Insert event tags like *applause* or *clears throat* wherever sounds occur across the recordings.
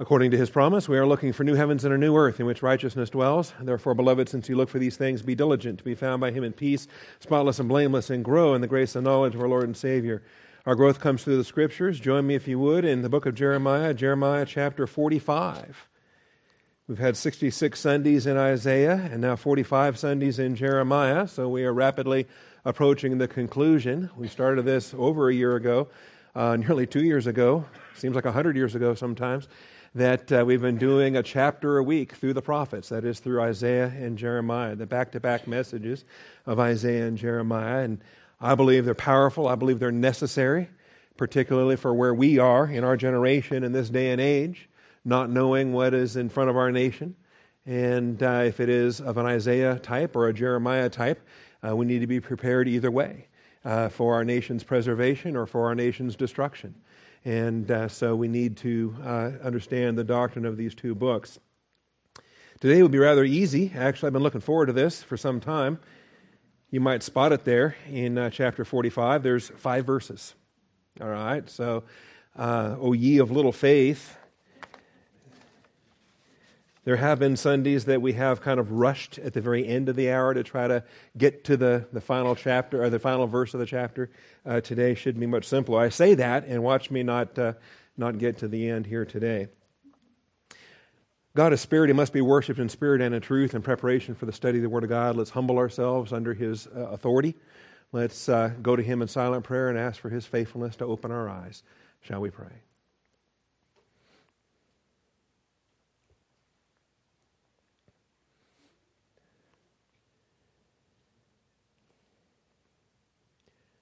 According to his promise, we are looking for new heavens and a new earth in which righteousness dwells. Therefore, beloved, since you look for these things, be diligent to be found by him in peace, spotless and blameless, and grow in the grace and knowledge of our Lord and Savior. Our growth comes through the scriptures. Join me, if you would, in the book of Jeremiah, Jeremiah chapter 45. We've had 66 Sundays in Isaiah and now 45 Sundays in Jeremiah, so we are rapidly approaching the conclusion. We started this over a year ago, uh, nearly two years ago, seems like 100 years ago sometimes that uh, we've been doing a chapter a week through the prophets, that is, through Isaiah and Jeremiah, the back to back messages of Isaiah and Jeremiah. And I believe they're powerful, I believe they're necessary, particularly for where we are in our generation in this day and age, not knowing what is in front of our nation. And uh, if it is of an Isaiah type or a Jeremiah type, uh, we need to be prepared either way uh, for our nation's preservation or for our nation's destruction. And uh, so we need to uh, understand the doctrine of these two books. Today will be rather easy. Actually, I've been looking forward to this for some time. You might spot it there in uh, chapter 45. There's five verses. All right, so, uh, O ye of little faith, there have been Sundays that we have kind of rushed at the very end of the hour to try to get to the, the final chapter or the final verse of the chapter. Uh, today should be much simpler. I say that, and watch me not, uh, not get to the end here today. God is spirit. He must be worshiped in spirit and in truth in preparation for the study of the Word of God. Let's humble ourselves under His uh, authority. Let's uh, go to Him in silent prayer and ask for His faithfulness to open our eyes. Shall we pray?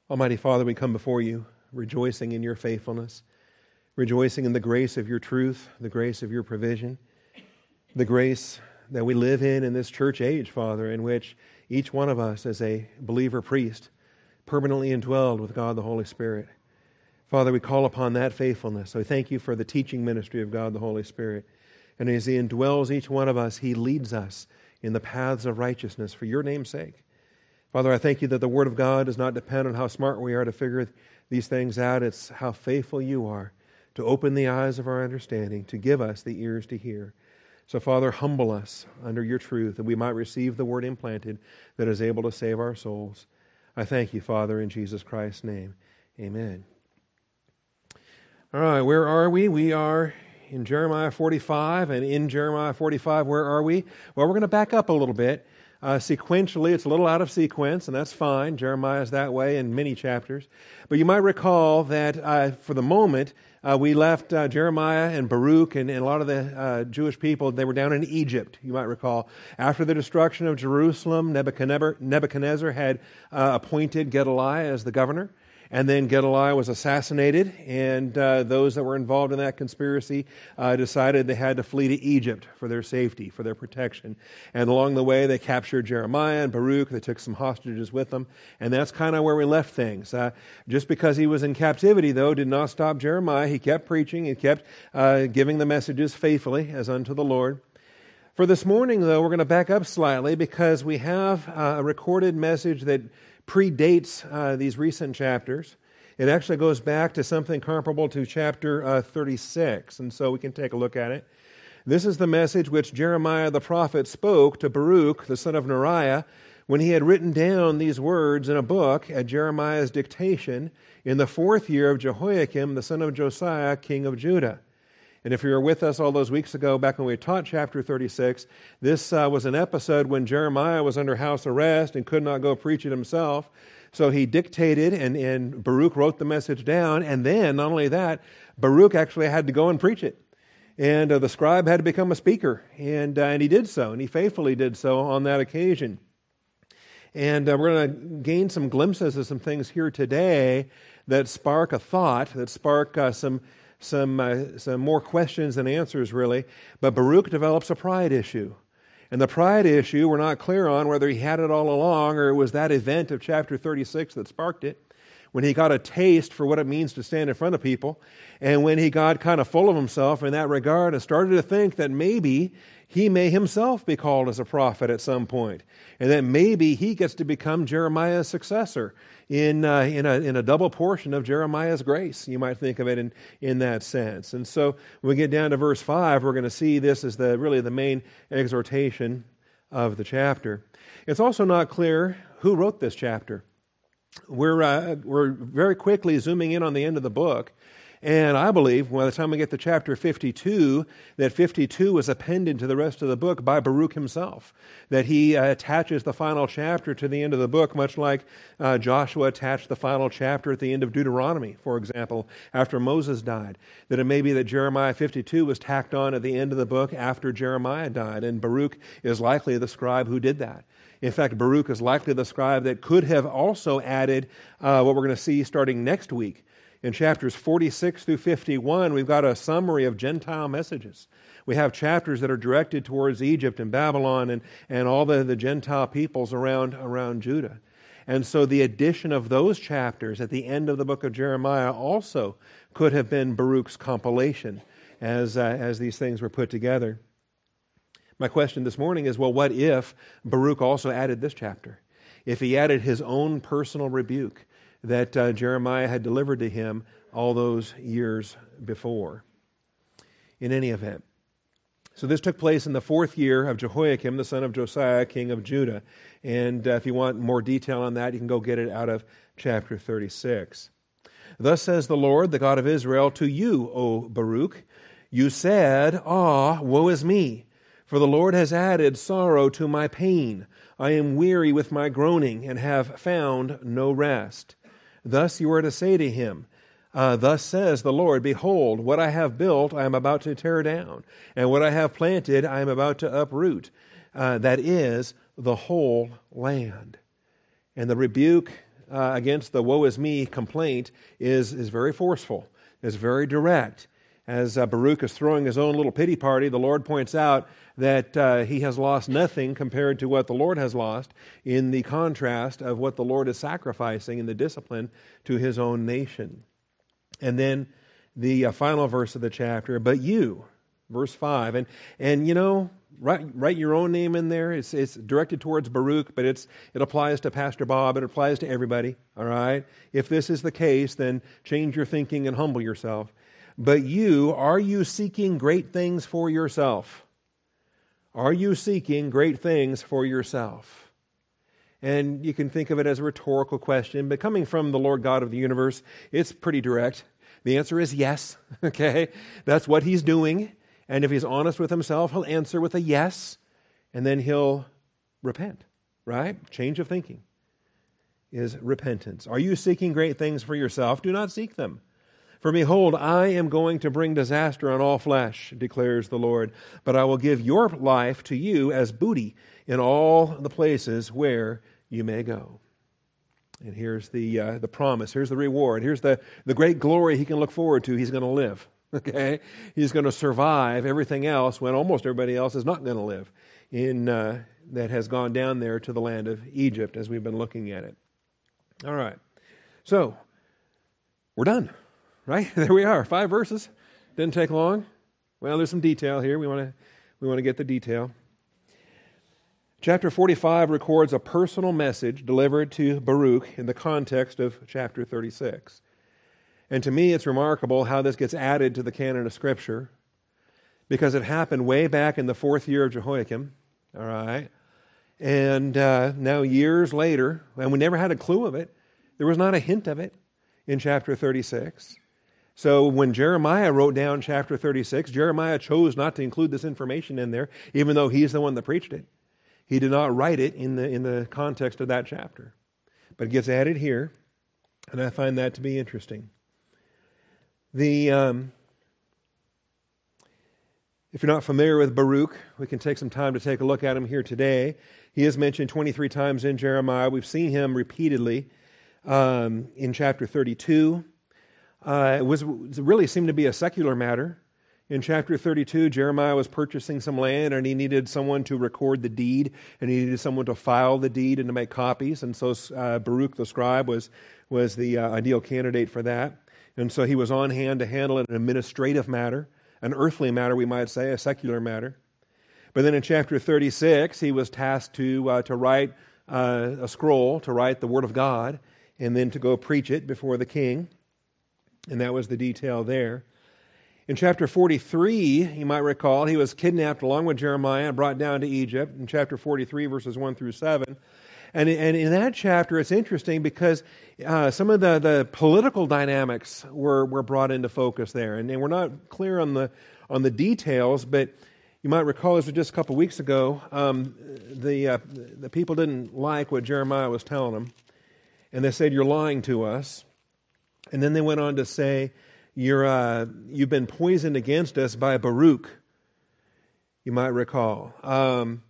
Almighty Father, we come before you rejoicing in your faithfulness, rejoicing in the grace of your truth, the grace of your provision, the grace that we live in in this church age, Father, in which each one of us as a believer priest permanently indwelled with God the Holy Spirit. Father, we call upon that faithfulness. So we thank you for the teaching ministry of God the Holy Spirit. And as He indwells each one of us, He leads us in the paths of righteousness for your name's sake. Father, I thank you that the Word of God does not depend on how smart we are to figure these things out. It's how faithful you are to open the eyes of our understanding, to give us the ears to hear. So, Father, humble us under your truth that we might receive the Word implanted that is able to save our souls. I thank you, Father, in Jesus Christ's name. Amen. All right, where are we? We are in Jeremiah 45, and in Jeremiah 45, where are we? Well, we're going to back up a little bit. Uh, sequentially, it's a little out of sequence, and that's fine. Jeremiah is that way in many chapters. But you might recall that uh, for the moment, uh, we left uh, Jeremiah and Baruch and, and, a lot of the uh, Jewish people, they were down in Egypt, you might recall. After the destruction of Jerusalem, Nebuchadnezzar, Nebuchadnezzar had uh, appointed Gedaliah as the governor. And then Gedaliah was assassinated, and uh, those that were involved in that conspiracy uh, decided they had to flee to Egypt for their safety, for their protection. And along the way, they captured Jeremiah and Baruch. They took some hostages with them, and that's kind of where we left things. Uh, just because he was in captivity, though, did not stop Jeremiah. He kept preaching, he kept uh, giving the messages faithfully as unto the Lord. For this morning, though, we're going to back up slightly because we have uh, a recorded message that predates uh, these recent chapters. It actually goes back to something comparable to chapter uh, 36, and so we can take a look at it. This is the message which Jeremiah the prophet spoke to Baruch, the son of Neriah, when he had written down these words in a book at Jeremiah's dictation in the fourth year of Jehoiakim, the son of Josiah, king of Judah. And if you were with us all those weeks ago, back when we taught chapter 36, this uh, was an episode when Jeremiah was under house arrest and could not go preach it himself. So he dictated, and, and Baruch wrote the message down. And then, not only that, Baruch actually had to go and preach it. And uh, the scribe had to become a speaker. And, uh, and he did so, and he faithfully did so on that occasion. And uh, we're going to gain some glimpses of some things here today that spark a thought, that spark uh, some some, uh, some more questions than answers, really. But Baruch develops a pride issue. And the pride issue, we're not clear on whether he had it all along or it was that event of chapter 36 that sparked it. when he got a taste for what it means to stand in front of people, and when he got kind of full of himself in that regard and started to think that maybe he may himself be called as a prophet at some point, and that maybe he gets to become Jeremiah's successor in, uh, in, a, in a double portion of Jeremiah's grace. You might think of it in, in that sense. And so when we get down to verse 5, we're going to see this as the, really the main exhortation of the chapter. It's also not clear who wrote this chapter. We're, uh, we're very quickly zooming in on the end of the book, and I believe by the time we get to chapter 52, that 52 was appended to the rest of the book by Baruch himself. That he uh, attaches the final chapter to the end of the book, much like uh, Joshua attached the final chapter at the end of Deuteronomy, for example, after Moses died. That it may be that Jeremiah 52 was tacked on at the end of the book after Jeremiah died, and Baruch is likely the scribe who did that. In fact, Baruch is likely the scribe that could have also added uh, what we're going to see starting next week in chapters 46 through 51, we've got a summary of Gentile messages. We have chapters that are directed towards Egypt and Babylon and, and all the, the Gentile peoples around, around Judah. And so the addition of those chapters at the end of the book of Jeremiah also could have been Baruch's compilation as, uh, as these things were put together. My question this morning is well, what if Baruch also added this chapter? If he added his own personal rebuke, that uh, Jeremiah had delivered to him all those years before. In any event, so this took place in the fourth year of Jehoiakim, the son of Josiah, king of Judah. And uh, if you want more detail on that, you can go get it out of chapter 36. Thus says the Lord, the God of Israel, to you, O Baruch, you said, Ah, woe is me, for the Lord has added sorrow to my pain. I am weary with my groaning and have found no rest. Thus you are to say to him, uh, Thus says the Lord, Behold, what I have built I am about to tear down, and what I have planted I am about to uproot. Uh, that is the whole land. And the rebuke uh, against the woe is me complaint is, is very forceful, is very direct. As uh, Baruch is throwing his own little pity party, the Lord points out that uh, he has lost nothing compared to what the Lord has lost in the contrast of what the Lord is sacrificing in the discipline to his own nation. And then the uh, final verse of the chapter, but you, verse 5. And, and you know, write, write your own name in there. It's, it's directed towards Baruch, but it's, it applies to Pastor Bob. It applies to everybody, all right? If this is the case, then change your thinking and humble yourself. But you, are you seeking great things for yourself? Are you seeking great things for yourself? And you can think of it as a rhetorical question, but coming from the Lord God of the universe, it's pretty direct. The answer is yes, *laughs* okay? That's what he's doing. And if he's honest with himself, he'll answer with a yes, and then he'll repent, right? Change of thinking is repentance. Are you seeking great things for yourself? Do not seek them. For behold, I am going to bring disaster on all flesh, declares the Lord, but I will give your life to you as booty in all the places where you may go. And here's the, uh, the promise, here's the reward, here's the, the great glory he can look forward to. He's going to live. *laughs* Okay? He's going to survive everything else when almost everybody else is not going to live in, uh, that has gone down there to the land of Egypt as we've been looking at it. All right. So, we're done right? *laughs* There we are, five verses. Didn't take long. Well, there's some detail here. We want to we want to get the detail. Chapter 45 records a personal message delivered to Baruch in the context of chapter 36. And to me, it's remarkable how this gets added to the canon of Scripture because it happened way back in the fourth year of Jehoiakim. All right. And uh, now, years later, and we never had a clue of it, there was not a hint of it in chapter 36. So when Jeremiah wrote down chapter 36, Jeremiah chose not to include this information in there, even though he's the one that preached it. He did not write it in the, in the context of that chapter. But it gets added here, and I find that to be interesting. The, um, if you're not familiar with Baruch, we can take some time to take a look at him here today. He is mentioned 23 times in Jeremiah. We've seen him repeatedly um, in chapter 32 uh, it was really seemed to be a secular matter. In chapter 32, Jeremiah was purchasing some land and he needed someone to record the deed and he needed someone to file the deed and to make copies. And so uh, Baruch the scribe was, was the uh, ideal candidate for that. And so he was on hand to handle an administrative matter, an earthly matter, we might say, a secular matter. But then in chapter 36, he was tasked to, uh, to write uh, a scroll, to write the Word of God, and then to go preach it before the king. And that was the detail there. In chapter 43, you might recall, he was kidnapped along with Jeremiah and brought down to Egypt in chapter 43, verses 1 through 7. And, and in that chapter, it's interesting because uh, some of the, the political dynamics were, were brought into focus there. And, and we're not clear on the, on the details, but you might recall was just a couple weeks ago. Um, the, uh, the people didn't like what Jeremiah was telling them. And they said, You're lying to us. And then they went on to say, you're, uh, you've been poisoned against us by Baruch, you might recall. Um,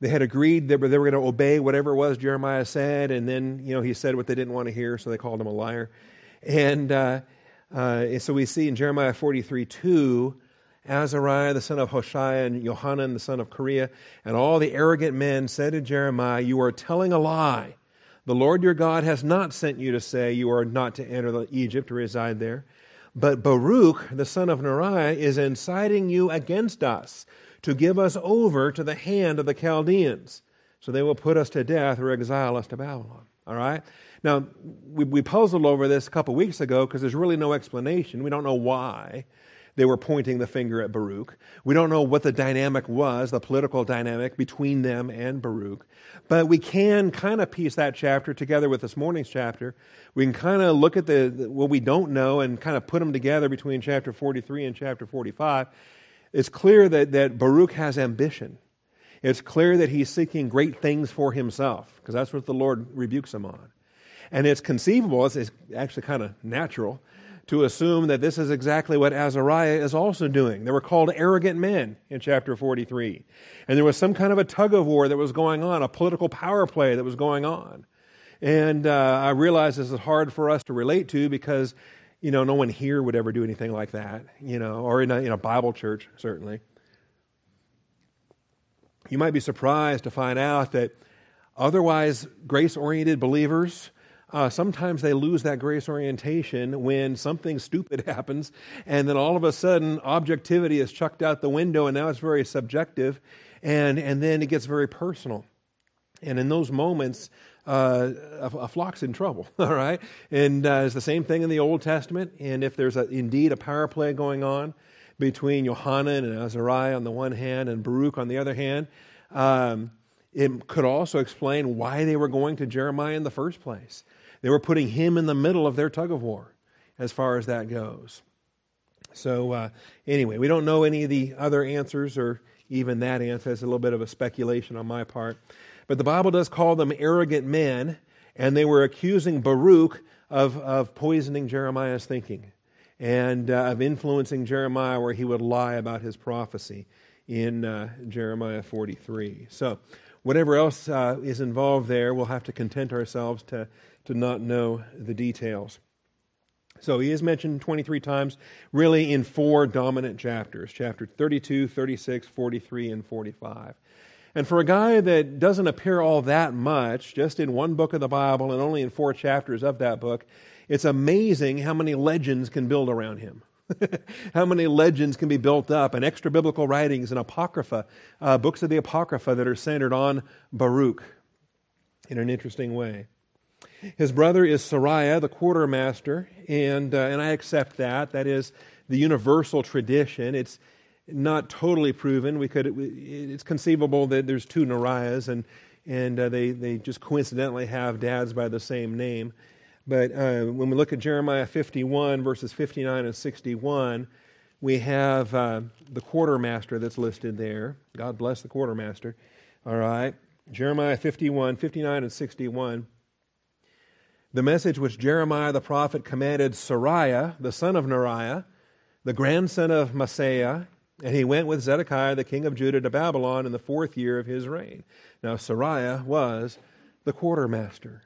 they had agreed that they were going to obey whatever it was Jeremiah said, and then you know he said what they didn't want to hear, so they called him a liar. And, uh, uh, so we see in Jeremiah 43 2, Azariah the son of Hoshea and Johanan the son of Kareah, and all the arrogant men said to Jeremiah, You are telling a lie. The Lord your God has not sent you to say you are not to enter Egypt or reside there. But Baruch, the son of Neriah, is inciting you against us to give us over to the hand of the Chaldeans. So they will put us to death or exile us to Babylon. All right? Now, we, we puzzled over this a couple weeks ago because there's really no explanation. We don't know why they were pointing the finger at Baruch. We don't know what the dynamic was, the political dynamic between them and Baruch. But we can kind of piece that chapter together with this morning's chapter. We can kind of look at the, what we don't know and kind of put them together between chapter 43 and chapter 45. It's clear that, that Baruch has ambition. It's clear that he's seeking great things for himself, because that's what the Lord rebukes him on. And it's conceivable, it's, it's actually kind of natural, to assume that this is exactly what Azariah is also doing. They were called arrogant men in chapter 43. And there was some kind of a tug of war that was going on, a political power play that was going on. And uh, I realize this is hard for us to relate to because, you know, no one here would ever do anything like that, you know, or in a, in a Bible church, certainly. You might be surprised to find out that otherwise grace oriented believers uh, sometimes they lose that grace orientation when something stupid *laughs* happens, and then all of a sudden objectivity is chucked out the window, and now it's very subjective, and, and then it gets very personal. And in those moments, uh, a, a, flock's in trouble, *laughs* all right? And uh, it's the same thing in the Old Testament. And if there's a, indeed a power play going on between Johanan and Azariah on the one hand and Baruch on the other hand, um, it could also explain why they were going to Jeremiah in the first place. They were putting him in the middle of their tug of war as far as that goes. So, uh, anyway, we don't know any of the other answers or even that answer. It's a little bit of a speculation on my part. But the Bible does call them arrogant men, and they were accusing Baruch of, of poisoning Jeremiah's thinking and uh, of influencing Jeremiah where he would lie about his prophecy in uh, Jeremiah 43. So, whatever else uh, is involved there, we'll have to content ourselves to to not know the details. So he is mentioned 23 times, really in four dominant chapters chapter 32, 36, 43, and 45. And for a guy that doesn't appear all that much, just in one book of the Bible and only in four chapters of that book, it's amazing how many legends can build around him. *laughs* how many legends can be built up, and extra biblical writings and apocrypha, uh, books of the apocrypha that are centered on Baruch in an interesting way. His brother is Seraiah, the quartermaster, and, uh, and I accept that. That is the universal tradition. It's not totally proven. We could, it's conceivable that there's two Neriahs, and, and uh, they, they just coincidentally have dads by the same name. But uh, when we look at Jeremiah 51, verses 59 and 61, we have uh, the quartermaster that's listed there. God bless the quartermaster. All right. Jeremiah 51, 59, and 61 the message which Jeremiah the prophet commanded Seraiah, the son of Neriah, the grandson of Maaseiah, and he went with Zedekiah, the king of Judah, to Babylon in the fourth year of his reign. Now, Seraiah was the quartermaster.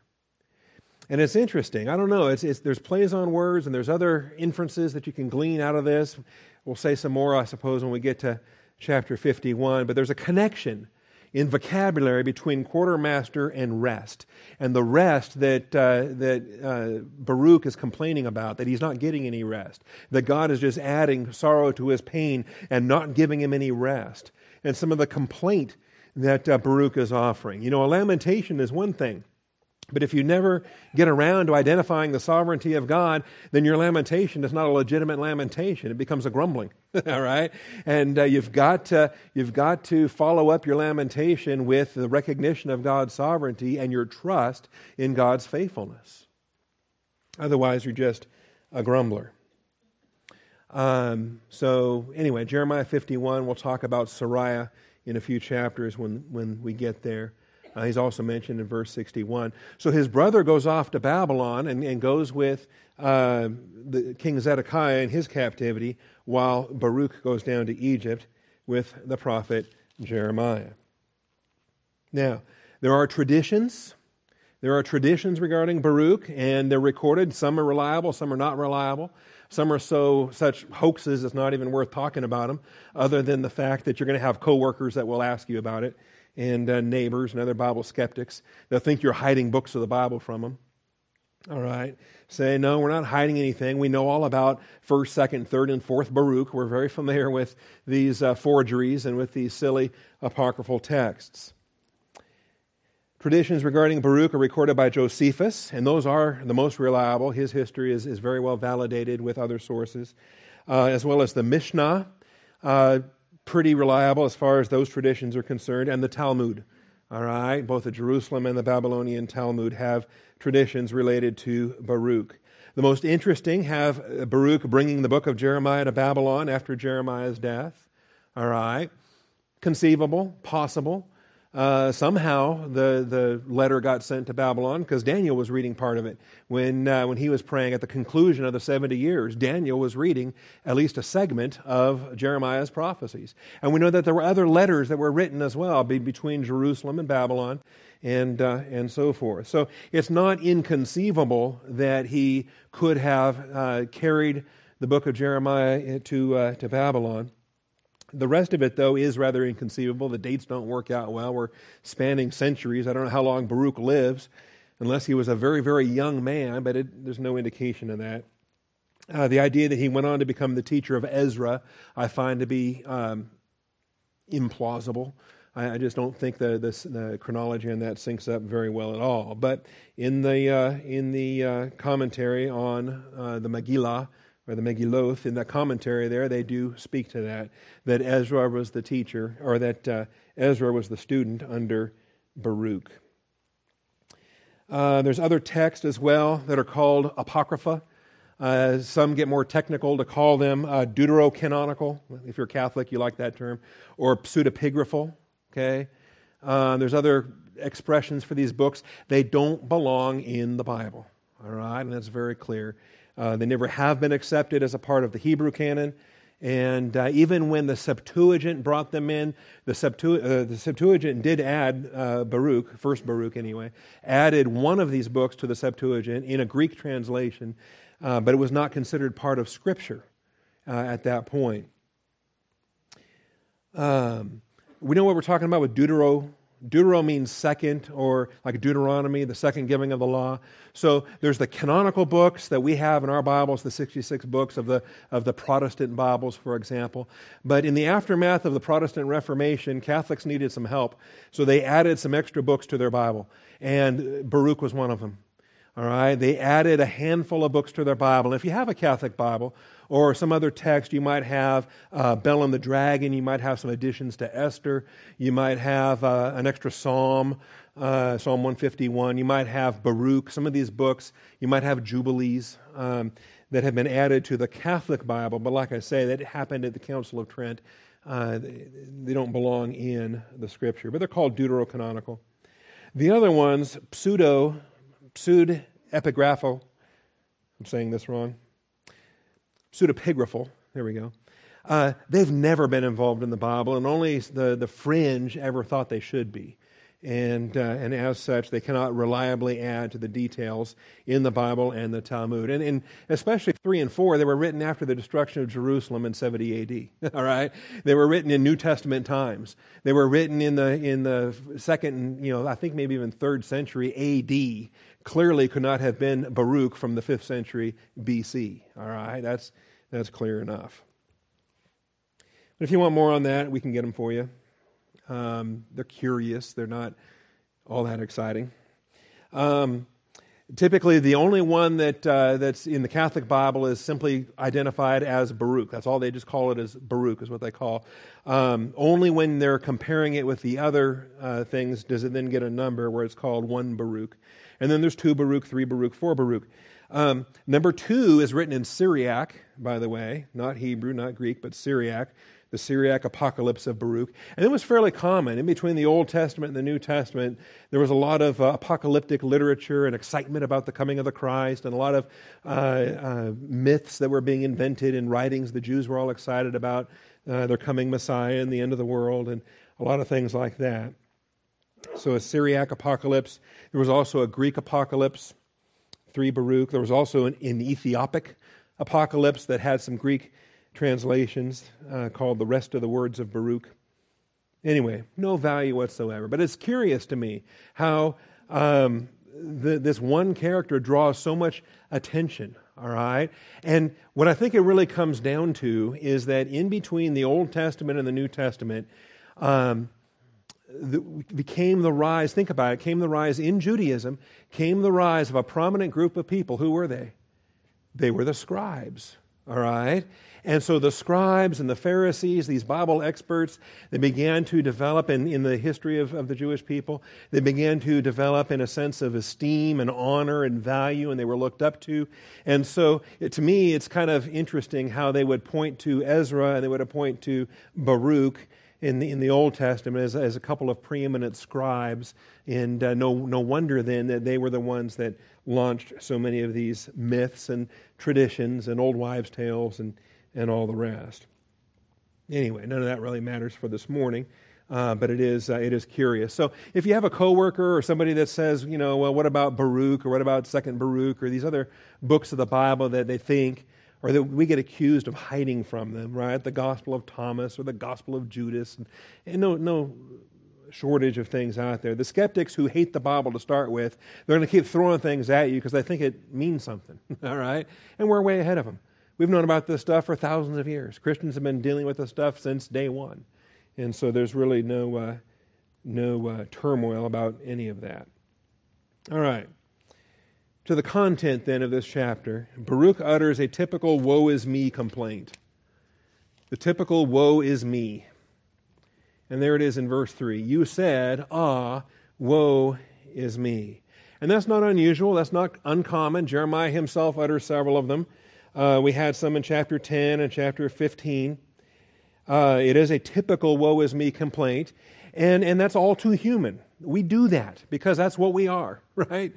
And it's interesting. I don't know. It's, it's, there's plays on words, and there's other inferences that you can glean out of this. We'll say some more, I suppose, when we get to chapter 51, but there's a connection in vocabulary between quartermaster and rest. And the rest that, uh, that uh, Baruch is complaining about, that he's not getting any rest, that God is just adding sorrow to his pain and not giving him any rest. And some of the complaint that uh, Baruch is offering. You know, a lamentation is one thing. But if you never get around to identifying the sovereignty of God, then your lamentation is not a legitimate lamentation. It becomes a grumbling. *laughs* All right? And uh, you've, got to, you've got to follow up your lamentation with the recognition of God's sovereignty and your trust in God's faithfulness. Otherwise, you're just a grumbler. Um, so, anyway, Jeremiah 51, we'll talk about Seraiah in a few chapters when, when we get there. Uh, he's also mentioned in verse 61. So his brother goes off to Babylon and, and goes with uh, the King Zedekiah in his captivity, while Baruch goes down to Egypt with the prophet Jeremiah. Now, there are traditions. There are traditions regarding Baruch, and they're recorded. Some are reliable, some are not reliable. Some are so such hoaxes it's not even worth talking about them, other than the fact that you're going to have coworkers that will ask you about it and uh, neighbors and other Bible skeptics. They'll think you're hiding books of the Bible from them. All right. Say, no, we're not hiding anything. We know all about 1st, 2nd, 3rd, and 4th Baruch. We're very familiar with these uh, forgeries and with these silly apocryphal texts. Traditions regarding Baruch are recorded by Josephus, and those are the most reliable. His history is, is very well validated with other sources, uh, as well as the Mishnah. Uh, pretty reliable as far as those traditions are concerned, and the Talmud. All right, both the Jerusalem and the Babylonian Talmud have traditions related to Baruch. The most interesting have uh, Baruch bringing the book of Jeremiah to Babylon after Jeremiah's death. All right, conceivable, possible. Uh, somehow the, the letter got sent to Babylon because Daniel was reading part of it. When, uh, when he was praying at the conclusion of the 70 years, Daniel was reading at least a segment of Jeremiah's prophecies. And we know that there were other letters that were written as well between Jerusalem and Babylon and, uh, and so forth. So it's not inconceivable that he could have uh, carried the book of Jeremiah to, uh, to Babylon. The rest of it, though, is rather inconceivable. The dates don't work out well. We're spanning centuries. I don't know how long Baruch lives, unless he was a very, very young man, but it, there's no indication of that. Uh, the idea that he went on to become the teacher of Ezra, I find to be um, implausible. I, I, just don't think the, the, the, chronology on that syncs up very well at all. But in the, uh, in the uh, commentary on uh, the Megillah, or the Megilloth, in that commentary there, they do speak to that, that Ezra was the teacher, or that uh, Ezra was the student under Baruch. Uh, there's other texts as well that are called Apocrypha. Uh, some get more technical to call them uh, deuterocanonical. If you're Catholic, you like that term. Or pseudepigraphal. Okay? Uh, there's other expressions for these books. They don't belong in the Bible. All right? And that's very clear. Uh, they never have been accepted as a part of the Hebrew canon. And uh, even when the Septuagint brought them in, the, Septu- uh, the Septuagint did add uh, Baruch, first Baruch anyway, added one of these books to the Septuagint in a Greek translation, uh, but it was not considered part of Scripture uh, at that point. Um, we know what we're talking about with Deutero Deutero means second, or like Deuteronomy, the second giving of the law. So there's the canonical books that we have in our Bibles, the 66 books of the, of the Protestant Bibles, for example. But in the aftermath of the Protestant Reformation, Catholics needed some help. So they added some extra books to their Bible. And Baruch was one of them. All right, they added a handful of books to their Bible. If you have a Catholic Bible, or some other text. You might have uh, Bel and the Dragon. You might have some additions to Esther. You might have uh, an extra psalm, uh, Psalm 151. You might have Baruch, some of these books. You might have Jubilees um, that have been added to the Catholic Bible. But like I say, that happened at the Council of Trent. Uh, they don't belong in the Scripture, but they're called deuterocanonical. The other ones, pseudo, pseudo epigraphal. I'm saying this wrong pseudepigraphal, there we go. Uh, they've never been involved in the Bible, and only the, the fringe ever thought they should be. and, uh, and as such, they cannot reliably add to the details in the Bible and the Talmud. And, and especially 3 and 4, they were written after the destruction of Jerusalem in 70 AD. *laughs* All right? They were written in New Testament times. They were written in the, in the second, you know, I think maybe even third century AD. Clearly could not have been Baruch from the 5th century BC. All right? That's, that's clear enough. But if you want more on that, we can get them for you. Um, they're curious, they're not all that exciting. Um, typically, the only one that, uh, that's in the Catholic Bible is simply identified as Baruch. That's all they just call it as Baruch, is what they call. Um, only when they're comparing it with the other uh, things does it then get a number where it's called one Baruch. And then there's two Baruch, three Baruch, four Baruch. Um, number two is written in Syriac, by the way, not Hebrew, not Greek, but Syriac the Syriac apocalypse of Baruch. And it was fairly common. In between the Old Testament and the New Testament, there was a lot of uh, apocalyptic literature and excitement about the coming of the Christ, and a lot of uh, uh, myths that were being invented in writings the Jews were all excited about uh, their coming Messiah and the end of the world, and a lot of things like that. So, a Syriac apocalypse. There was also a Greek apocalypse, three Baruch. There was also an, an Ethiopic apocalypse that had some Greek translations uh, called The Rest of the Words of Baruch. Anyway, no value whatsoever. But it's curious to me how um, the, this one character draws so much attention, all right? And what I think it really comes down to is that in between the Old Testament and the New Testament, um, became the rise, think about it, came the rise in Judaism, came the rise of a prominent group of people. Who were they? They were the scribes, all right? And so the scribes and the Pharisees, these Bible experts, they began to develop in, in the history of, of the Jewish people, they began to develop in a sense of esteem and honor and value, and they were looked up to. And so it, to me, it's kind of interesting how they would point to Ezra and they would point to Baruch in the, in the Old Testament as, as a couple of preeminent scribes. And uh, no, no wonder then that they were the ones that launched so many of these myths and traditions and old wives' tales and, and all the rest. Anyway, none of that really matters for this morning. Uh, but it is uh, it is curious. So if you have a coworker or somebody that says, you know, well, what about Baruch or what about Second Baruch or these other books of the Bible that they think or that we get accused of hiding from them, right? The Gospel of Thomas or the Gospel of Judas, and, and no no shortage of things out there. The skeptics who hate the Bible to start with, they're going to keep throwing things at you because they think it means something, *laughs* all right? And we're way ahead of them. We've known about this stuff for thousands of years. Christians have been dealing with this stuff since day one. And so there's really no, uh, no uh, turmoil about any of that. All right. To the content then of this chapter, Baruch utters a typical woe is me complaint. The typical woe is me. And there it is in verse 3. You said, Ah, woe is me. And that's not unusual. That's not uncommon. Jeremiah himself utters several of them. Uh, we had some in chapter 10 and chapter 15. Uh, it is a typical woe is me complaint, and, and that's all too human. We do that because that's what we are, *laughs* right?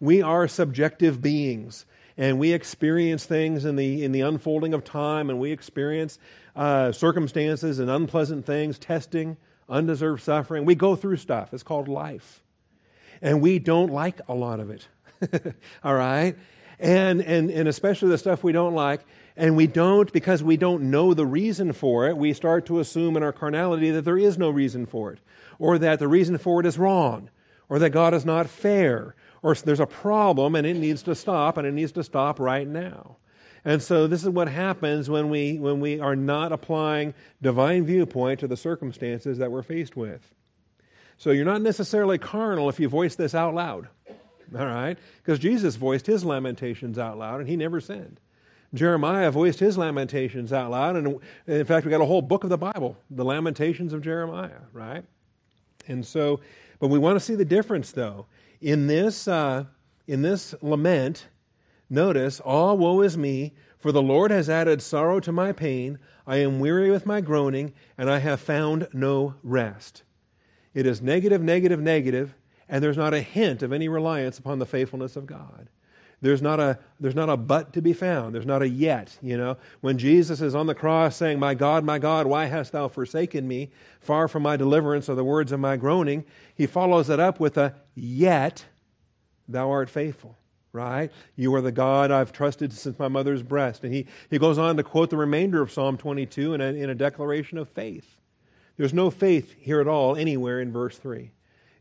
We are subjective beings, and we experience things in the, in the unfolding of time, and we experience uh, circumstances and unpleasant things, testing, undeserved suffering. We go through stuff. It's called life. And we don't like a lot of it. *laughs* all right? and, and, and especially the stuff we don't like. And we don't, because we don't know the reason for it, we start to assume in our carnality that there is no reason for it, or that the reason for it is wrong, or that God is not fair, or there's a problem and it needs to stop, and it needs to stop right now. And so this is what happens when we, when we are not applying divine viewpoint to the circumstances that we're faced with. So you're not necessarily carnal if you voice this out loud. All right? Because Jesus voiced his lamentations out loud and he never sinned. Jeremiah voiced his lamentations out loud. And in fact, we got a whole book of the Bible, the Lamentations of Jeremiah, right? And so, but we want to see the difference though. In this, uh, in this lament, notice, all woe is me, for the Lord has added sorrow to my pain. I am weary with my groaning, and I have found no rest. It is negative, negative, negative, and there's not a hint of any reliance upon the faithfulness of God. There's not a there's not a but to be found. There's not a yet, you know. When Jesus is on the cross saying, "My God, my God, why hast thou forsaken me? Far from my deliverance are the words of my groaning." He follows it up with a yet thou art faithful, right? You are the God I've trusted since my mother's breast. And he, he goes on to quote the remainder of Psalm 22 in a, in a declaration of faith. There's no faith here at all anywhere in verse 3.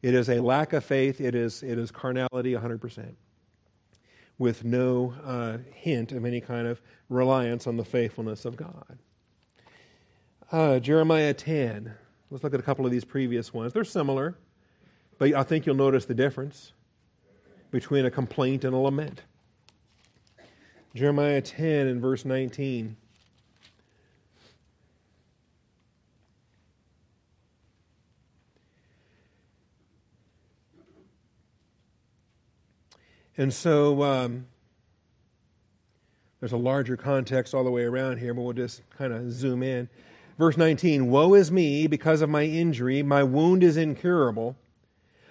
It is a lack of faith, it is, it is carnality 100%, with no uh, hint of any kind of reliance on the faithfulness of God. Uh, Jeremiah 10. Let's look at a couple of these previous ones. They're similar, but I think you'll notice the difference between a complaint and a lament. Jeremiah 10 and verse 19. And so um, there's a larger context all the way around here, but we'll just kind of zoom in. Verse 19 Woe is me because of my injury, my wound is incurable.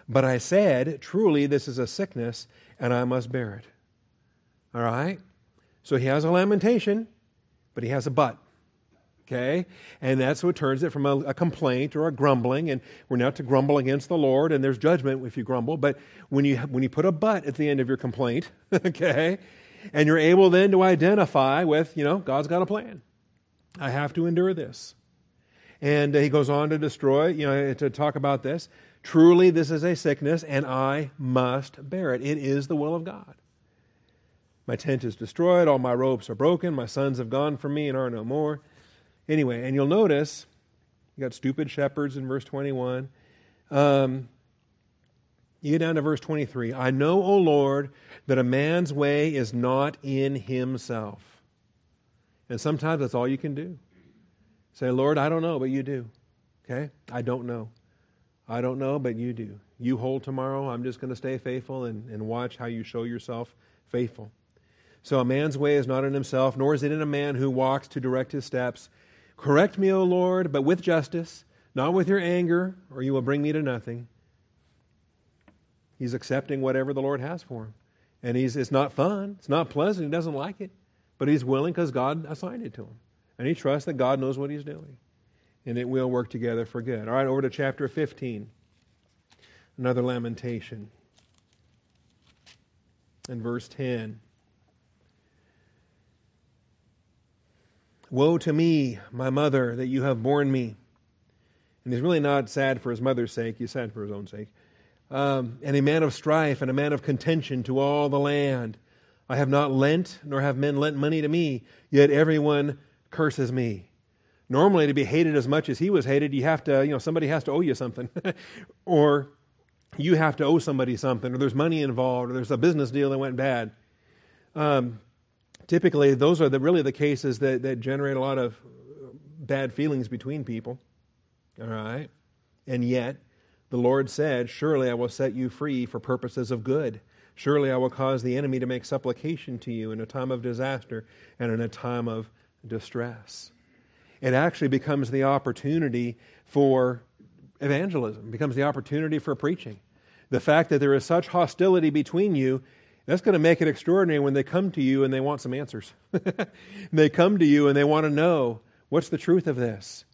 But I said, Truly, this is a sickness, and I must bear it. All right? So he has a lamentation, but he has a but. Okay? And that's what turns it from a, a, complaint or a grumbling. And we're not to grumble against the Lord, and there's judgment if you grumble. But when you, when you put a but at the end of your complaint, *laughs* okay, and you're able then to identify with, you know, God's got a plan. I have to endure this. And uh, he goes on to destroy, you know, to talk about this. Truly, this is a sickness, and I must bear it. It is the will of God. My tent is destroyed, all my ropes are broken, my sons have gone from me and are no more. Anyway, and you'll notice, you got stupid shepherds in verse 21. Um, you get down to verse 23. I know, O Lord, that a man's way is not in himself. And sometimes that's all you can do. Say, Lord, I don't know, but you do. Okay? I don't know. I don't know, but you do. You hold tomorrow. I'm just going to stay faithful and, and watch how you show yourself faithful. So a man's way is not in himself, nor is it in a man who walks to direct his steps. Correct me, O Lord, but with justice, not with your anger, or you will bring me to nothing. He's accepting whatever the Lord has for him. And he's, it's not fun, it's not pleasant, he doesn't like it, but he's willing because God assigned it to him. And he trusts that God knows what he's doing and it will work together for good. All right, over to chapter 15. Another lamentation. In verse 10. Woe to me, my mother, that you have borne me. And he's really not sad for his mother's sake, he's sad for his own sake. Um, and a man of strife and a man of contention to all the land. I have not lent, nor have men lent money to me, yet everyone curses me. Normally, to be hated as much as he was hated, you have to, you know, somebody has to owe you something. *laughs* or you have to owe somebody something, or there's money involved, or there's a business deal that went bad. Um, typically, those are the, really the cases that, that generate a lot of bad feelings between people. All right? And yet, the Lord said, Surely I will set you free for purposes of good. Surely I will cause the enemy to make supplication to you in a time of disaster and in a time of distress it actually becomes the opportunity for evangelism, becomes the opportunity for preaching. The fact that there is such hostility between you, that's going to make it extraordinary when they come to you and they want some answers. *laughs* they come to you and they want to know what's the truth of this.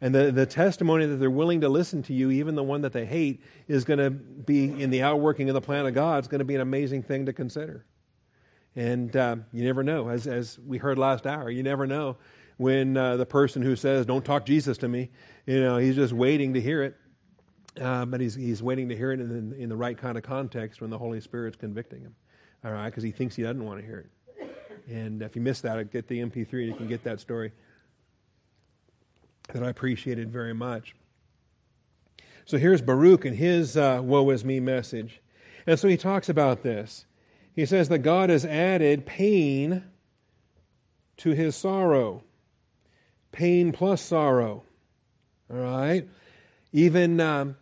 And the, the testimony that they're willing to listen to you, even the one that they hate, is going to be in the outworking of the plan of God. It's going to be an amazing thing to consider. And uh, you never know, as, as we heard last hour, you never know when uh, the person who says, Don't talk Jesus to me, you know, he's just waiting to hear it. Uh, but he's, he's waiting to hear it in, in the right kind of context when the Holy Spirit's convicting him. All right, because he thinks he doesn't want to hear it. And if you missed that, get the MP3 and you can get that story that I appreciated very much. So here's Baruch and his uh, woe is me message. And so he talks about this. He says that God has added pain to his sorrow pain plus sorrow. All right? Even, um,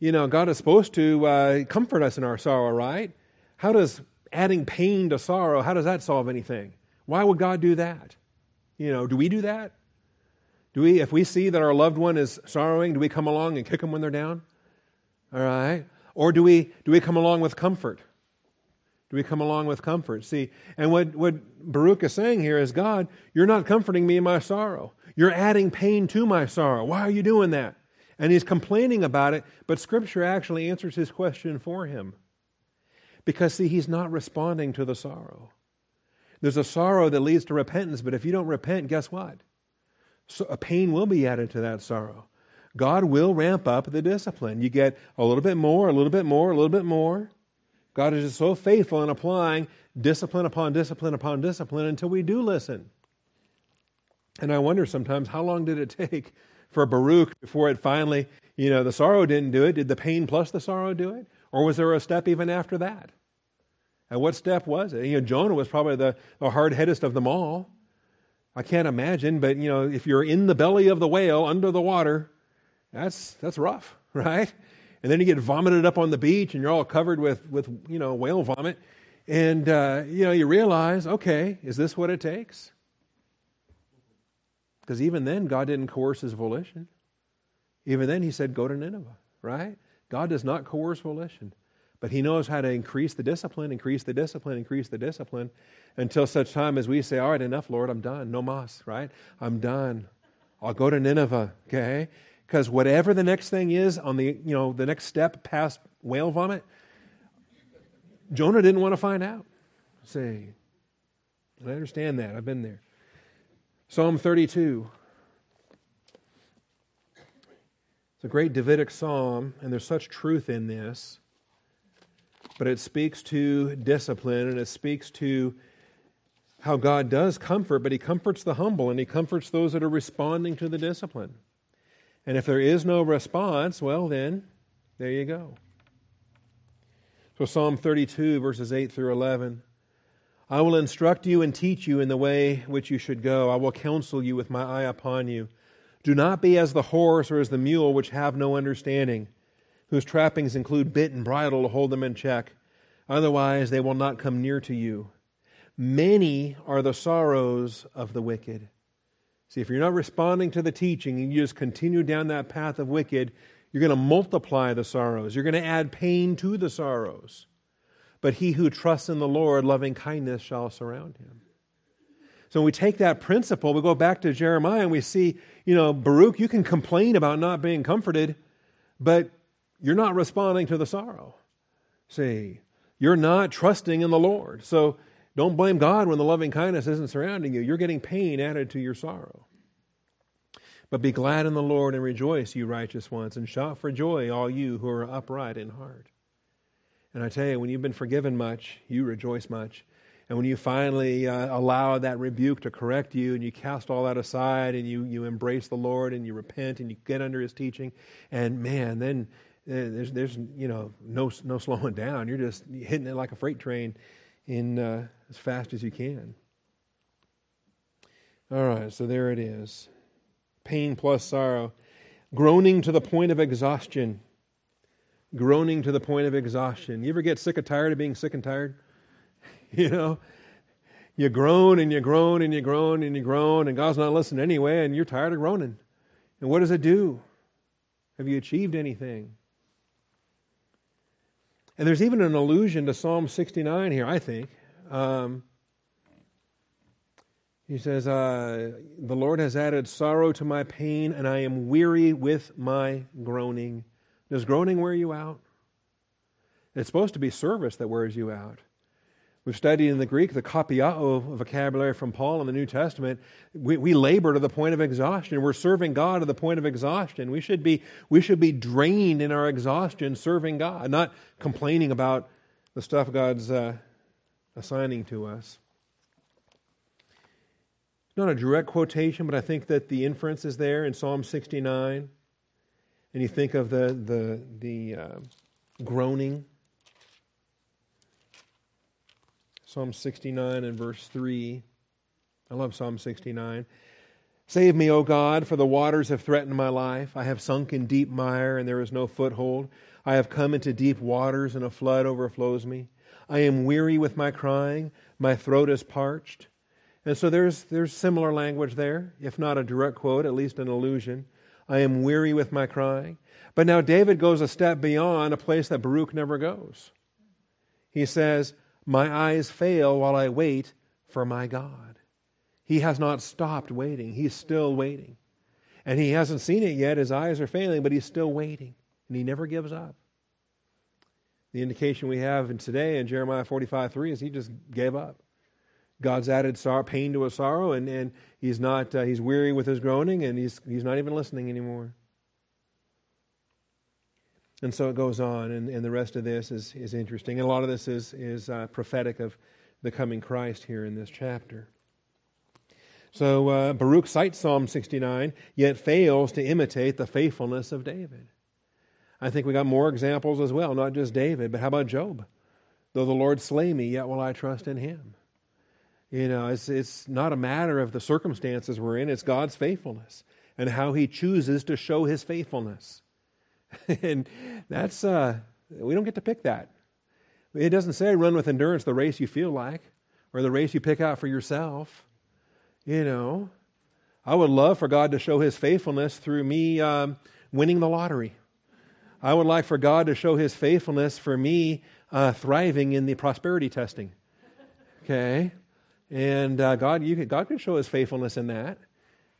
you know, God is supposed to uh, comfort us in our sorrow, right? How does adding pain to sorrow, how does that solve anything? Why would God do that? You know, do we do that? Do we, if we see that our loved one is sorrowing, do we come along and kick them when they're down? All right? Or do we, do we come along with comfort? Do we come along with comfort? See, and what, what Baruch is saying here is God, you're not comforting me in my sorrow. You're adding pain to my sorrow. Why are you doing that? And he's complaining about it, but Scripture actually answers his question for him. Because, see, he's not responding to the sorrow. There's a sorrow that leads to repentance, but if you don't repent, guess what? So a pain will be added to that sorrow. God will ramp up the discipline. You get a little bit more, a little bit more, a little bit more. God is just so faithful in applying discipline upon discipline upon discipline until we do listen. And I wonder sometimes how long did it take for Baruch before it finally, you know, the sorrow didn't do it? Did the pain plus the sorrow do it? Or was there a step even after that? And what step was it? You know, Jonah was probably the, the hard headedest of them all. I can't imagine, but you know, if you're in the belly of the whale under the water, that's that's rough, *laughs* right? And then you get vomited up on the beach, and you're all covered with with you know whale vomit, and uh, you know you realize, okay, is this what it takes? Because even then, God didn't coerce his volition. Even then, he said, "Go to Nineveh." Right? God does not coerce volition. But he knows how to increase the discipline, increase the discipline, increase the discipline until such time as we say, All right, enough, Lord, I'm done. No mas, right? I'm done. I'll go to Nineveh, okay? Because whatever the next thing is on the, you know, the next step past whale vomit, Jonah didn't want to find out. See, I understand that. I've been there. Psalm 32. It's a great Davidic psalm, and there's such truth in this but it speaks to discipline and it speaks to how God does comfort, but He comforts the humble and He comforts those that are responding to the discipline. And if there is no response, well, then, there you go. So, Psalm 32, verses 8 through 11. I will instruct you and teach you in the way which you should go. I will counsel you with my eye upon you. Do not be as the horse or as the mule, which have no understanding whose trappings include bit and bridle to hold them in check. Otherwise, they will not come near to you. Many are the sorrows of the wicked. See, if you're not responding to the teaching and you just continue down that path of wicked, you're going to multiply the sorrows. You're going to add pain to the sorrows. But he who trusts in the Lord, loving kindness shall surround him. So when we take that principle, we go back to Jeremiah and we see, you know, Baruch, you can complain about not being comforted, but you're not responding to the sorrow. See, you're not trusting in the Lord. So don't blame God when the loving kindness isn't surrounding you. You're getting pain added to your sorrow. But be glad in the Lord and rejoice, you righteous ones, and shout for joy, all you who are upright in heart. And I tell you, when you've been forgiven much, you rejoice much. And when you finally uh, allow that rebuke to correct you and you cast all that aside and you, you embrace the Lord and you repent and you get under his teaching, and man, then uh, there's, there's you know, no, no slowing *laughs* down. You're just hitting it like a freight train in uh, as fast as you can. All right, so there it is. Pain plus sorrow. Groaning to the point of exhaustion. Groaning to the point of exhaustion. You ever get sick and tired of being sick and tired? *laughs* you know, you groan and you groan and you groan and you groan, and God's not listening anyway, and you're tired of groaning. And what does it do? Have you achieved anything? And there's even an allusion to Psalm 69 here, I think. Um, he says, uh, The Lord has added sorrow to my pain, and I am weary with my groaning. Does groaning wear you out? It's supposed to be service that wears you out. We've studied in the Greek the kopiao vocabulary from Paul in the New Testament. We, we labor to the point of exhaustion. We're serving God to the point of exhaustion. We should be, we should be drained in our exhaustion serving God, not complaining about the stuff God's uh, assigning to us. Not a direct quotation, but I think that the inference is there in Psalm 69. And you think of the, the, the uh, groaning Psalm 69 and verse 3. I love Psalm 69. Save me, O God, for the waters have threatened my life. I have sunk in deep mire, and there is no foothold. I have come into deep waters, and a flood overflows me. I am weary with my crying. My throat is parched. And so there's, there's similar language there, if not a direct quote, at least an allusion. I am weary with my crying. But now David goes a step beyond a place that Baruch never goes. He says, My eyes fail while I wait for my God. He has not stopped waiting, he's still waiting. And he hasn't seen it yet. His eyes are failing, but he's still waiting, and he never gives up. The indication we have in today in Jeremiah 45 3 is he just gave up. God's added sorrow, pain to his sorrow, and, and he's not uh, he's weary with his groaning, and he's he's not even listening anymore. And so it goes on, and, and the rest of this is, is interesting. And a lot of this is, is uh, prophetic of the coming Christ here in this chapter. So uh, Baruch cites Psalm 69, yet fails to imitate the faithfulness of David. I think we got more examples as well, not just David, but how about Job? Though the Lord slay me, yet will I trust in him. You know, it's, it's not a matter of the circumstances we're in, it's God's faithfulness and how he chooses to show his faithfulness. *laughs* and that's, uh, we don't get to pick that. It doesn't say run with endurance the race you feel like or the race you pick out for yourself. You know, I would love for God to show his faithfulness through me um, winning the lottery. I would like for God to show his faithfulness for me uh, thriving in the prosperity testing. Okay? And uh, God, you could, God could show his faithfulness in that.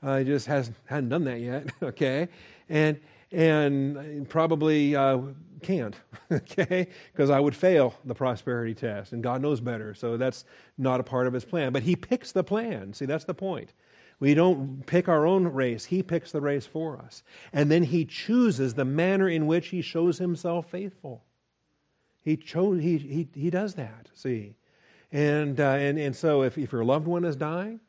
Uh, he just has, hadn't done that yet. *laughs* okay? And, and probably uh, can't, *laughs* okay? Because I would fail the prosperity test, and God knows better. So that's not a part of his plan. But he picks the plan. See, that's the point. We don't pick our own race, he picks the race for us. And then he chooses the manner in which he shows himself faithful. He, chose, he, he, he does that, see? And, uh, and, and so if, if your loved one is dying,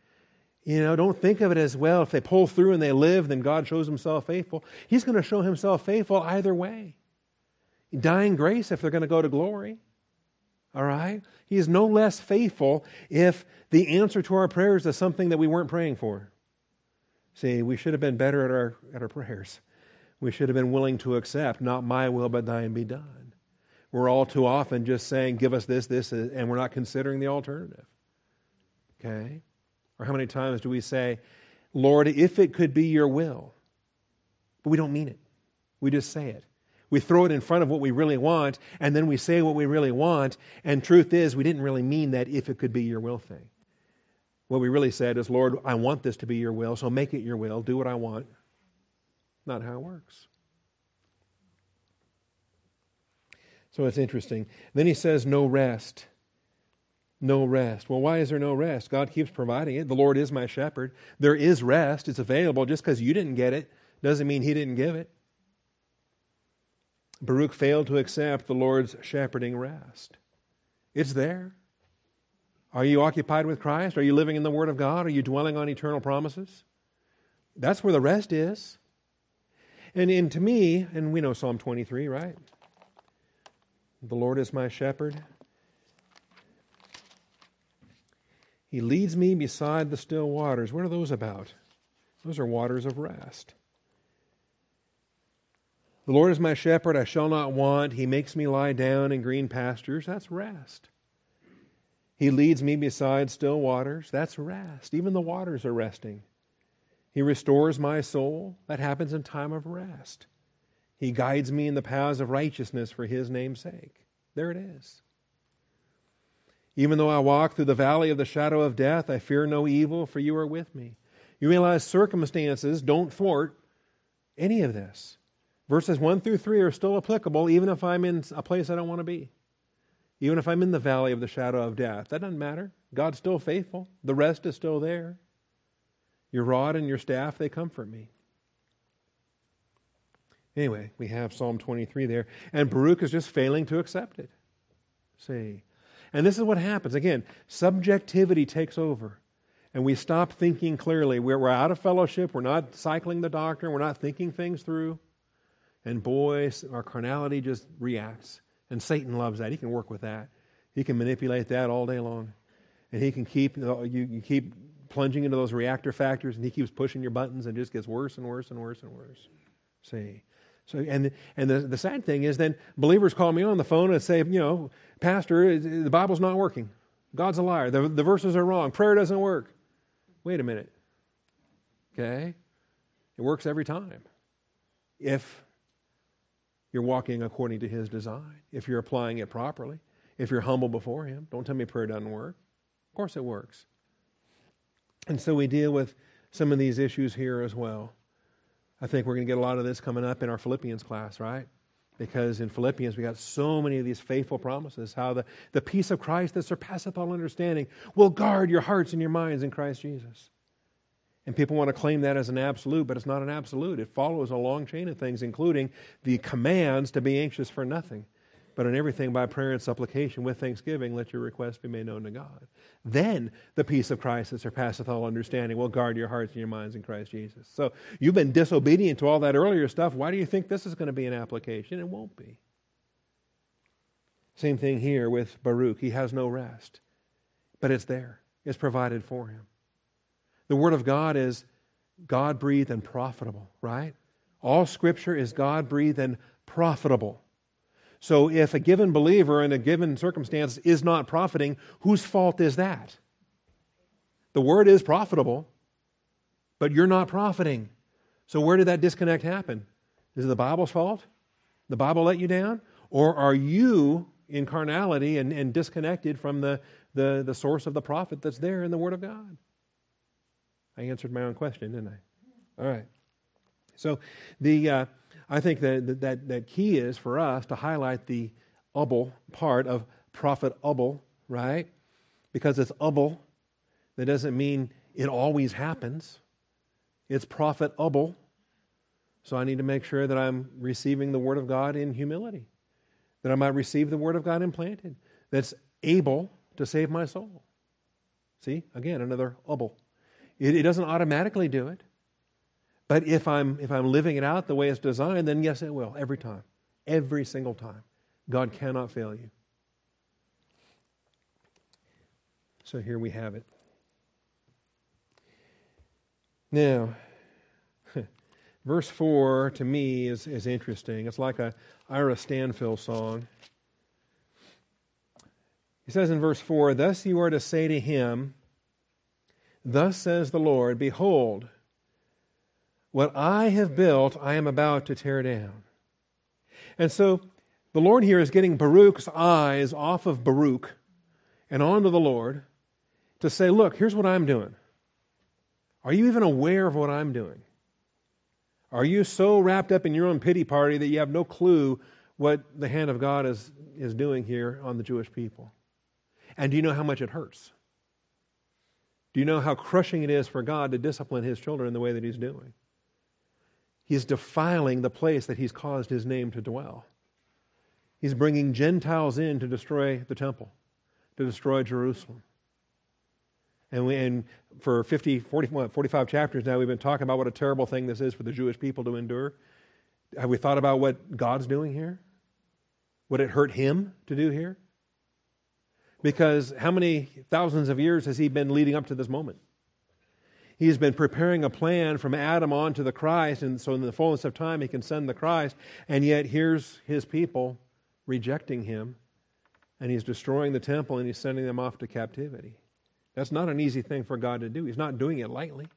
you know, don't think of it as, well, if they pull through and they live, then God shows himself faithful. He's going to show himself faithful either way. Dying grace if they're going to go to glory. All right? He is no less faithful if the answer to our prayers is something that we weren't praying for. See, we should have been better at our, at our prayers. We should have been willing to accept, not my will, but thine be done. We're all too often just saying, give us this, this, and we're not considering the alternative. Okay? Or how many times do we say, Lord, if it could be your will? But we don't mean it. We just say it. We throw it in front of what we really want, and then we say what we really want, and truth is, we didn't really mean that if it could be your will thing. What we really said is, Lord, I want this to be your will, so make it your will, do what I want. Not how it works. So it's interesting. Then he says, no rest no rest. Well, why is there no rest? God keeps providing it. The Lord is my shepherd. There is rest. It's available. Just because you didn't get it doesn't mean He didn't give it. Baruch failed to accept the Lord's shepherding rest. It's there. Are you occupied with Christ? Are you living in the Word of God? Are you dwelling on eternal promises? That's where the rest is. And, and to me, and we know Psalm 23, right? The Lord is my shepherd. He leads me beside the still waters. What are those about? Those are waters of rest. The Lord is my shepherd, I shall not want. He makes me lie down in green pastures. That's rest. He leads me beside still waters. That's rest. Even the waters are resting. He restores my soul. That happens in time of rest. He guides me in the paths of righteousness for his name's sake. There it is. Even though I walk through the valley of the shadow of death, I fear no evil, for you are with me. You realize circumstances don't thwart any of this. Verses 1 through 3 are still applicable, even if I'm in a place I don't want to be. Even if I'm in the valley of the shadow of death. That doesn't matter. God's still faithful. The rest is still there. Your rod and your staff, they comfort me. Anyway, we have Psalm 23 there. And Baruch is just failing to accept it. See, and this is what happens. Again, subjectivity takes over. And we stop thinking clearly. We're, we're out of fellowship. We're not cycling the doctrine. We're not thinking things through. And boy, our carnality just reacts. And Satan loves that. He can work with that. He can manipulate that all day long. And he can keep, you, you keep plunging into those reactor factors, and he keeps pushing your buttons and just gets worse and worse and worse and worse. See? So, and and the, the sad thing is, then believers call me on the phone and say, you know, Pastor, the Bible's not working. God's a liar. The, the verses are wrong. Prayer doesn't work. Wait a minute. Okay? It works every time. If you're walking according to His design, if you're applying it properly, if you're humble before Him. Don't tell me prayer doesn't work. Of course it works. And so we deal with some of these issues here as well. I think we're going to get a lot of this coming up in our Philippians class, right? Because in Philippians, we got so many of these faithful promises how the, the peace of Christ that surpasseth all understanding will guard your hearts and your minds in Christ Jesus. And people want to claim that as an absolute, but it's not an absolute. It follows a long chain of things, including the commands to be anxious for nothing but in everything by prayer and supplication with thanksgiving, let your requests be made known to God. Then the peace of Christ that surpasseth all understanding will guard your hearts and your minds in Christ Jesus. So you've been disobedient to all that earlier stuff. Why do you think this is going to be an application? It won't be. Same thing here with Baruch. He has no rest, but it's there, it's provided for him. The Word of God is God breathed and profitable, right? All Scripture is God breathed and profitable. So if a given believer in a given circumstance is not profiting, whose fault is that? The word is profitable, but you're not profiting. So where did that disconnect happen? Is it the Bible's fault? The Bible let you down? Or are you in carnality and, and disconnected from the, the, the source of the profit that's there in the Word of God? I answered my own question, didn't I? All right. So the, uh, I think that, that, that key is for us to highlight the ubble part of prophet ubble, right? Because it's ubble. That doesn't mean it always happens. It's prophet ubble. So I need to make sure that I'm receiving the Word of God in humility, that I might receive the Word of God implanted, that's able to save my soul. See, again, another ubble. It, it doesn't automatically do it. But if I'm, if I'm living it out the way it's designed, then yes, it will, every time. Every single time. God cannot fail you. So here we have it. Now, *laughs* verse 4 to me is, is interesting. It's like a Ira Stanphill song. He says in verse 4 Thus you are to say to him, Thus says the Lord, Behold, what I have built, I am about to tear down. And so the Lord here is getting Baruch's eyes off of Baruch and onto the Lord to say, Look, here's what I'm doing. Are you even aware of what I'm doing? Are you so wrapped up in your own pity party that you have no clue what the hand of God is, is doing here on the Jewish people? And do you know how much it hurts? Do you know how crushing it is for God to discipline his children in the way that he's doing? He's defiling the place that he's caused his name to dwell. He's bringing Gentiles in to destroy the temple, to destroy Jerusalem. And, we, and for 50, 40, what, 45 chapters now, we've been talking about what a terrible thing this is for the Jewish people to endure. Have we thought about what God's doing here? Would it hurt him to do here? Because how many thousands of years has he been leading up to this moment? He's been preparing a plan from Adam on to the Christ, and so in the fullness of time he can send the Christ, and yet here's his people rejecting him, and he's destroying the temple and he's sending them off to captivity. That's not an easy thing for God to do. He's not doing it lightly.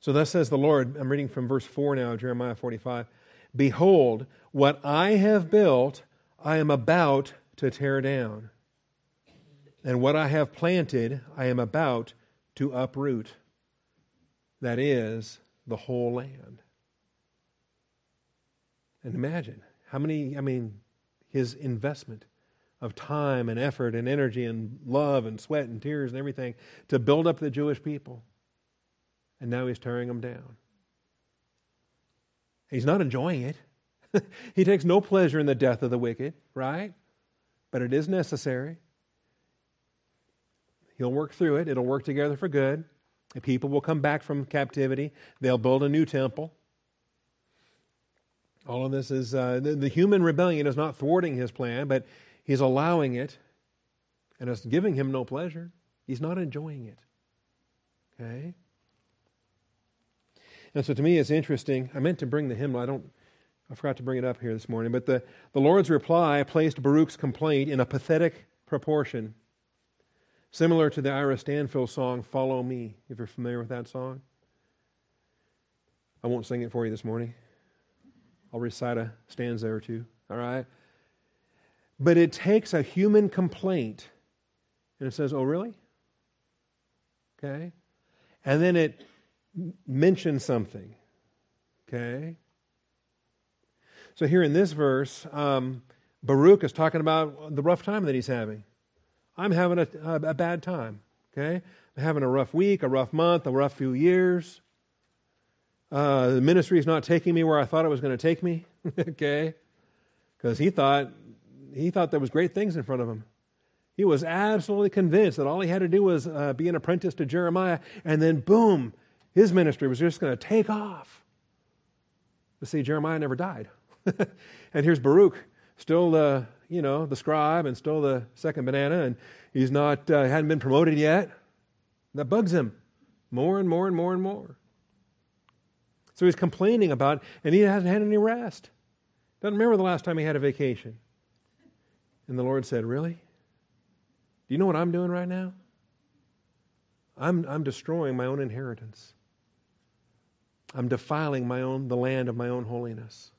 So thus says the Lord, I'm reading from verse 4 now, Jeremiah 45. Behold, what I have built, I am about to tear down and what I have planted, I am about to uproot. That is, the whole land. And imagine how many, I mean, his investment of time and effort and energy and love and sweat and tears and everything to build up the Jewish people. And now he's tearing them down. He's not enjoying it. *laughs* he takes no pleasure in the death of the wicked, right? But it is necessary. He'll work through it. It'll work together for good. The people will come back from captivity. They'll build a new temple. All of this is uh, the, the, human rebellion is not thwarting his plan, but he's allowing it, and it's giving him no pleasure. He's not enjoying it. Okay? And so to me, it's interesting. I meant to bring the hymnal. I don't. I forgot to bring it up here this morning. But the, the Lord's reply placed Baruch's complaint in a pathetic proportion. Similar to the Ira Stanphill song, Follow Me, if you're familiar with that song. I won't sing it for you this morning. I'll recite a stanza or two, all right? But it takes a human complaint and it says, Oh, really? Okay. And then it mentions something. Okay. So here in this verse, um, Baruch is talking about the rough time that he's having. I'm having a, a, bad time. Okay. I'm having a rough week, a rough month, a rough few years. Uh, the ministry is not taking me where I thought it was going to take me. *laughs* okay. Because he thought he thought there was great things in front of him. He was absolutely convinced that all he had to do was uh, be an apprentice to Jeremiah, and then boom, his ministry was just going to take off. But see, Jeremiah never died. *laughs* and here's Baruch, still the, you know, the scribe and stole the second banana, and he's not, uh, hadn't been promoted yet. That bugs him more and more and more and more. So he's complaining about, and he hasn't had any rest. Doesn't remember the last time he had a vacation. And the Lord said, Really? Do you know what I'm doing right now? I'm, I'm destroying my own inheritance. I'm defiling my own, the land of my own holiness.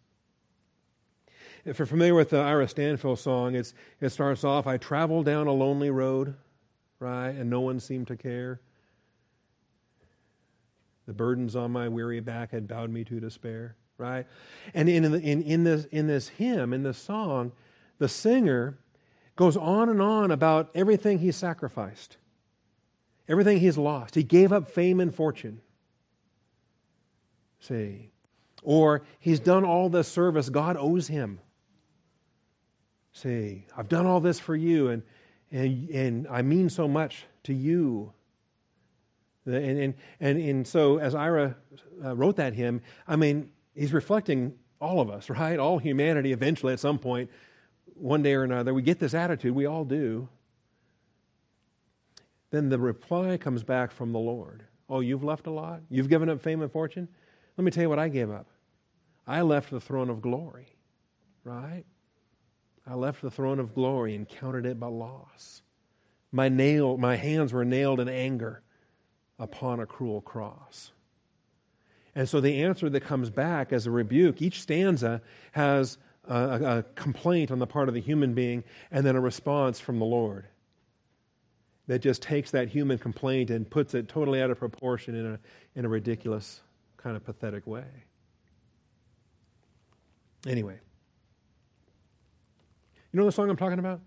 If you're familiar with the Ira Stanphill song, it's, it starts off, I traveled down a lonely road, right, and no one seemed to care. The burdens on my weary back had bowed me to despair, right? And in, in, in, this, in this hymn, in this song, the singer goes on and on about everything he sacrificed, everything he's lost. He gave up fame and fortune. See, or he's done all this service God owes him. See, I've done all this for you, and, and, and I mean so much to you. And, and, and, and so, as Ira uh, wrote that hymn, I mean, he's reflecting all of us, *laughs* right? All humanity eventually at some point one day or another, we get this attitude, we all do. Then the reply comes back from the Lord. Oh, you've left a lot? You've given up fame and fortune? Let me tell you what I gave up. I left the throne of glory, right? I left the throne of glory and counted it by loss. My nail, my hands were nailed in anger upon a cruel cross. And so the answer that comes back as a rebuke, each stanza has a, a complaint on the part of the human being, and then a response from the Lord that just takes that human complaint and puts it totally out of proportion in a, in a ridiculous, kind of pathetic way. Anyway. You know the song I'm talking about?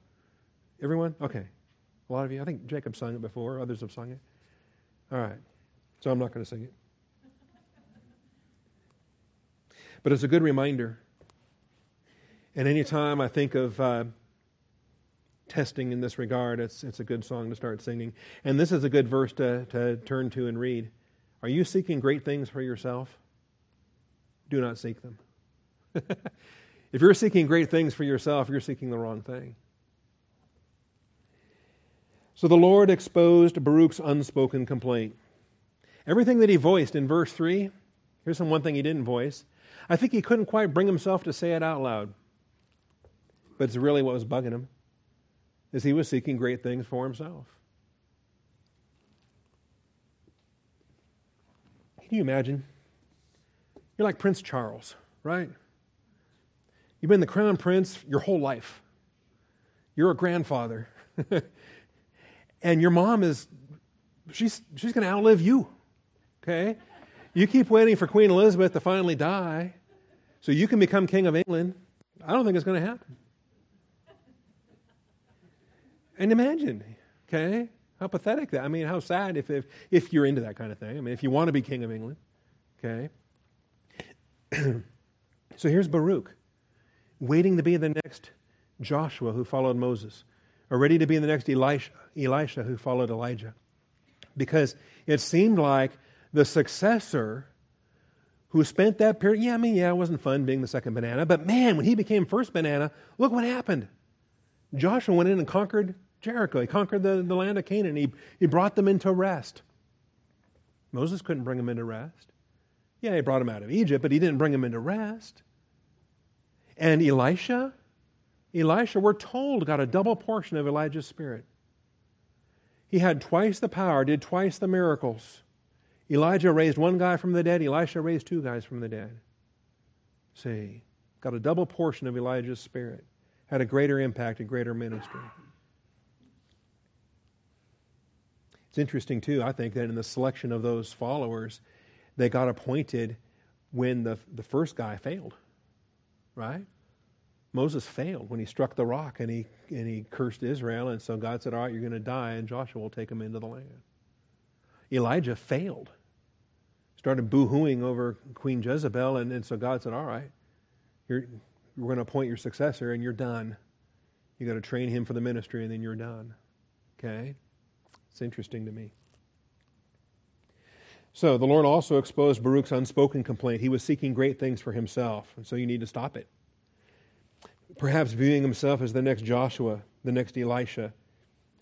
Everyone? Okay. A lot of you. I think Jacob sung it before, others have sung it. All right. So I'm not going to sing it. But it's a good reminder and anytime I think of uh, testing in this regard, it's, it's a good song to start singing. And this is a good verse to, to turn to and read. Are you seeking great things for yourself? Do not seek them. *laughs* if you're seeking great things for yourself, you're seeking the wrong thing. So the Lord exposed Baruch's unspoken complaint. Everything that he voiced in verse 3, here's some one thing he didn't voice. I think he couldn't quite bring himself to say it out loud but it's really what was bugging him is he was seeking great things for himself can you imagine you're like prince charles right you've been the crown prince your whole life you're a grandfather *laughs* and your mom is she's she's going to outlive you okay you keep waiting for queen elizabeth to finally die so you can become king of england i don't think it's going to happen and imagine, okay, how pathetic that. I mean, how sad if, if, if you're into that kind of thing. I mean, if you want to be king of England, okay. *clears throat* so here's Baruch, waiting to be the next Joshua who followed Moses, or ready to be the next Elisha, Elisha who followed Elijah. Because it seemed like the successor who spent that period, yeah, I mean, yeah, it wasn't fun being the second banana, but man, when he became first banana, look what happened. Joshua went in and conquered Jericho. He conquered the, the land of Canaan. He, he brought them into rest. Moses couldn't bring them into rest. Yeah, he brought them out of Egypt, but he didn't bring them into rest. And Elisha, Elisha, we're told, got a double portion of Elijah's spirit. He had twice the power, did twice the miracles. Elijah raised one guy from the dead, Elisha raised two guys from the dead. See, got a double portion of Elijah's spirit had a greater impact, a greater ministry. It's interesting, too, I think, that in the selection of those followers, they got appointed when the, the first guy failed, right? Moses failed when he struck the rock and he, and he cursed Israel, and so God said, All right, you're going to die, and Joshua will take him into the land. Elijah failed, started boo hooing over Queen Jezebel, and, and so God said, All right, you're, we're going to appoint your successor, and you're done. you got to train him for the ministry, and then you're done. Okay? It's interesting to me. So the Lord also exposed Baruch's unspoken complaint. He was seeking great things for himself, and so you need to stop it. Perhaps viewing himself as the next Joshua, the next Elisha.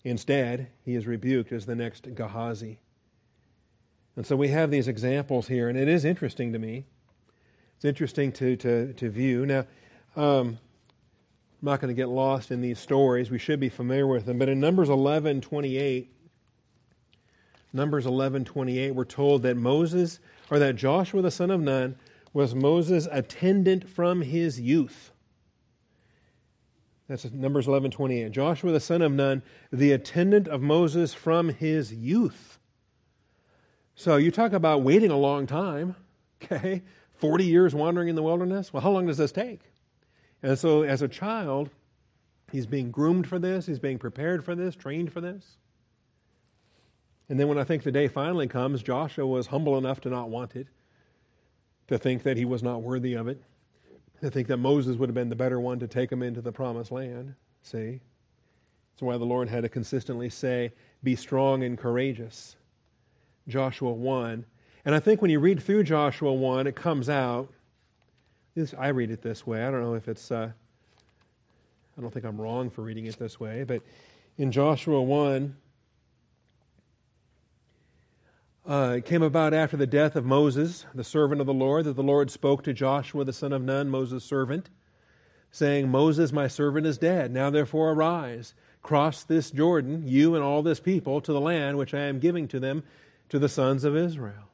Instead, he is rebuked as the next Gehazi. And so we have these examples here, and it is interesting to me. It's interesting to, to, to view. Now, um, I'm not going to get lost in these stories. We should be familiar with them. But in Numbers 11 28, Numbers 11:28 we're told that Moses or that Joshua the son of Nun was Moses' attendant from his youth. That's Numbers 11:28. Joshua the son of Nun, the attendant of Moses from his youth. So you talk about waiting a long time, *laughs* okay? 40 years wandering in the wilderness. Well, how long does this take? And so as a child, he's being groomed for this, he's being prepared for this, trained for this. And then when I think the day finally comes, Joshua was humble enough to not want it, to think that he was not worthy of it, to think that Moses would have been the better one to take him into the promised land. See? That's why the Lord had to consistently say, Be strong and courageous. Joshua 1. And I think when you read through Joshua 1, it comes out. I read it this way. I don't know if it's, uh, I don't think I'm wrong for reading it this way, but in Joshua 1, uh, it came about after the death of Moses, the servant of the Lord, that the Lord spoke to Joshua the son of Nun, Moses' servant, saying, Moses, my servant, is dead. Now therefore arise, cross this Jordan, you and all this people, to the land which I am giving to them, to the sons of Israel.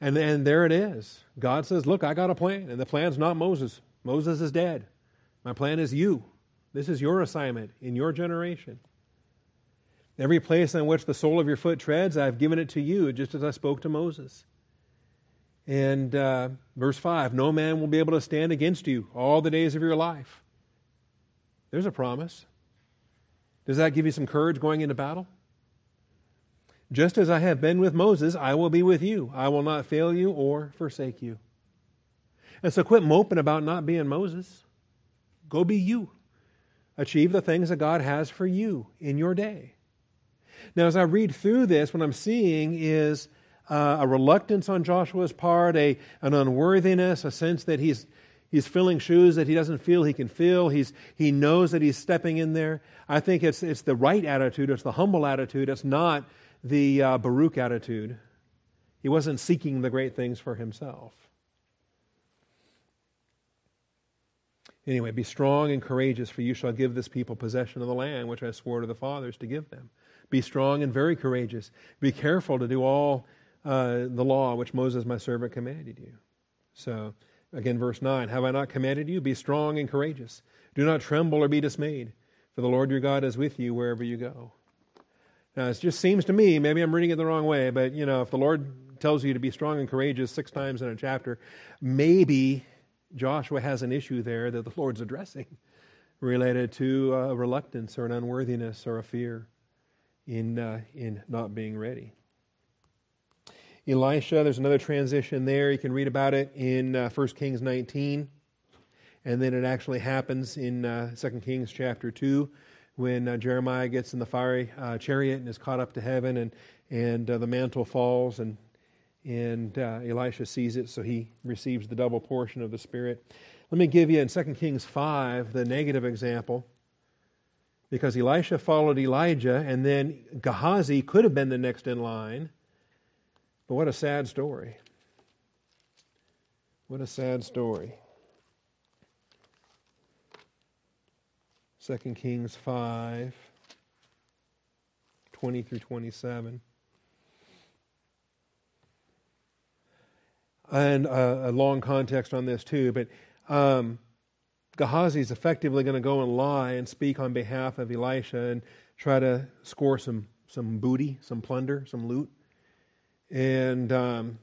And, and there it is. God says, Look, I got a plan, and the plan's not Moses. Moses is dead. My plan is you. This is your assignment in your generation. Every place on which the sole of your foot treads, I've given it to you, just as I spoke to Moses. And uh, verse 5 No man will be able to stand against you all the days of your life. There's a promise. Does that give you some courage going into battle? Just as I have been with Moses, I will be with you. I will not fail you or forsake you. And so quit moping about not being Moses. Go be you. Achieve the things that God has for you in your day. Now, as I read through this, what I'm seeing is uh, a reluctance on Joshua's part, a, an unworthiness, a sense that he's, he's filling shoes that he doesn't feel he can fill. He's, he knows that he's stepping in there. I think it's, it's the right attitude, it's the humble attitude, it's not the uh, Baruch attitude. He wasn't seeking the great things for himself. Anyway, be strong and courageous, for you shall give this people possession of the land which I swore to the fathers to give them. Be strong and very courageous. Be careful to do all uh, the law which Moses, my servant, commanded you. So, again, verse 9 Have I not commanded you? Be strong and courageous. Do not tremble or be dismayed, for the Lord your God is with you wherever you go. Now, it just seems to me, maybe I'm reading it the wrong way, but you know, if the Lord tells you to be strong and courageous six times in a chapter, maybe Joshua has an issue there that the Lord's addressing *laughs* related to a reluctance or an unworthiness or a fear in, uh, in not being ready. Elisha, there's another transition there. You can read about it in uh, 1 Kings 19. And then it actually happens in uh, 2 Kings chapter 2 when uh, Jeremiah gets in the fiery uh, chariot and is caught up to heaven, and, and uh, the mantle falls, and, and uh, Elisha sees it, so he receives the double portion of the Spirit. Let me give you in 2 Kings 5 the negative example because Elisha followed Elijah, and then Gehazi could have been the next in line. But what a sad story. What a sad story. 2 Kings 5, 20 through 27. And uh, a long context on this, too, but um, Gehazi is effectively going to go and lie and speak on behalf of Elisha and try to score some, some booty, some plunder, some loot. And um,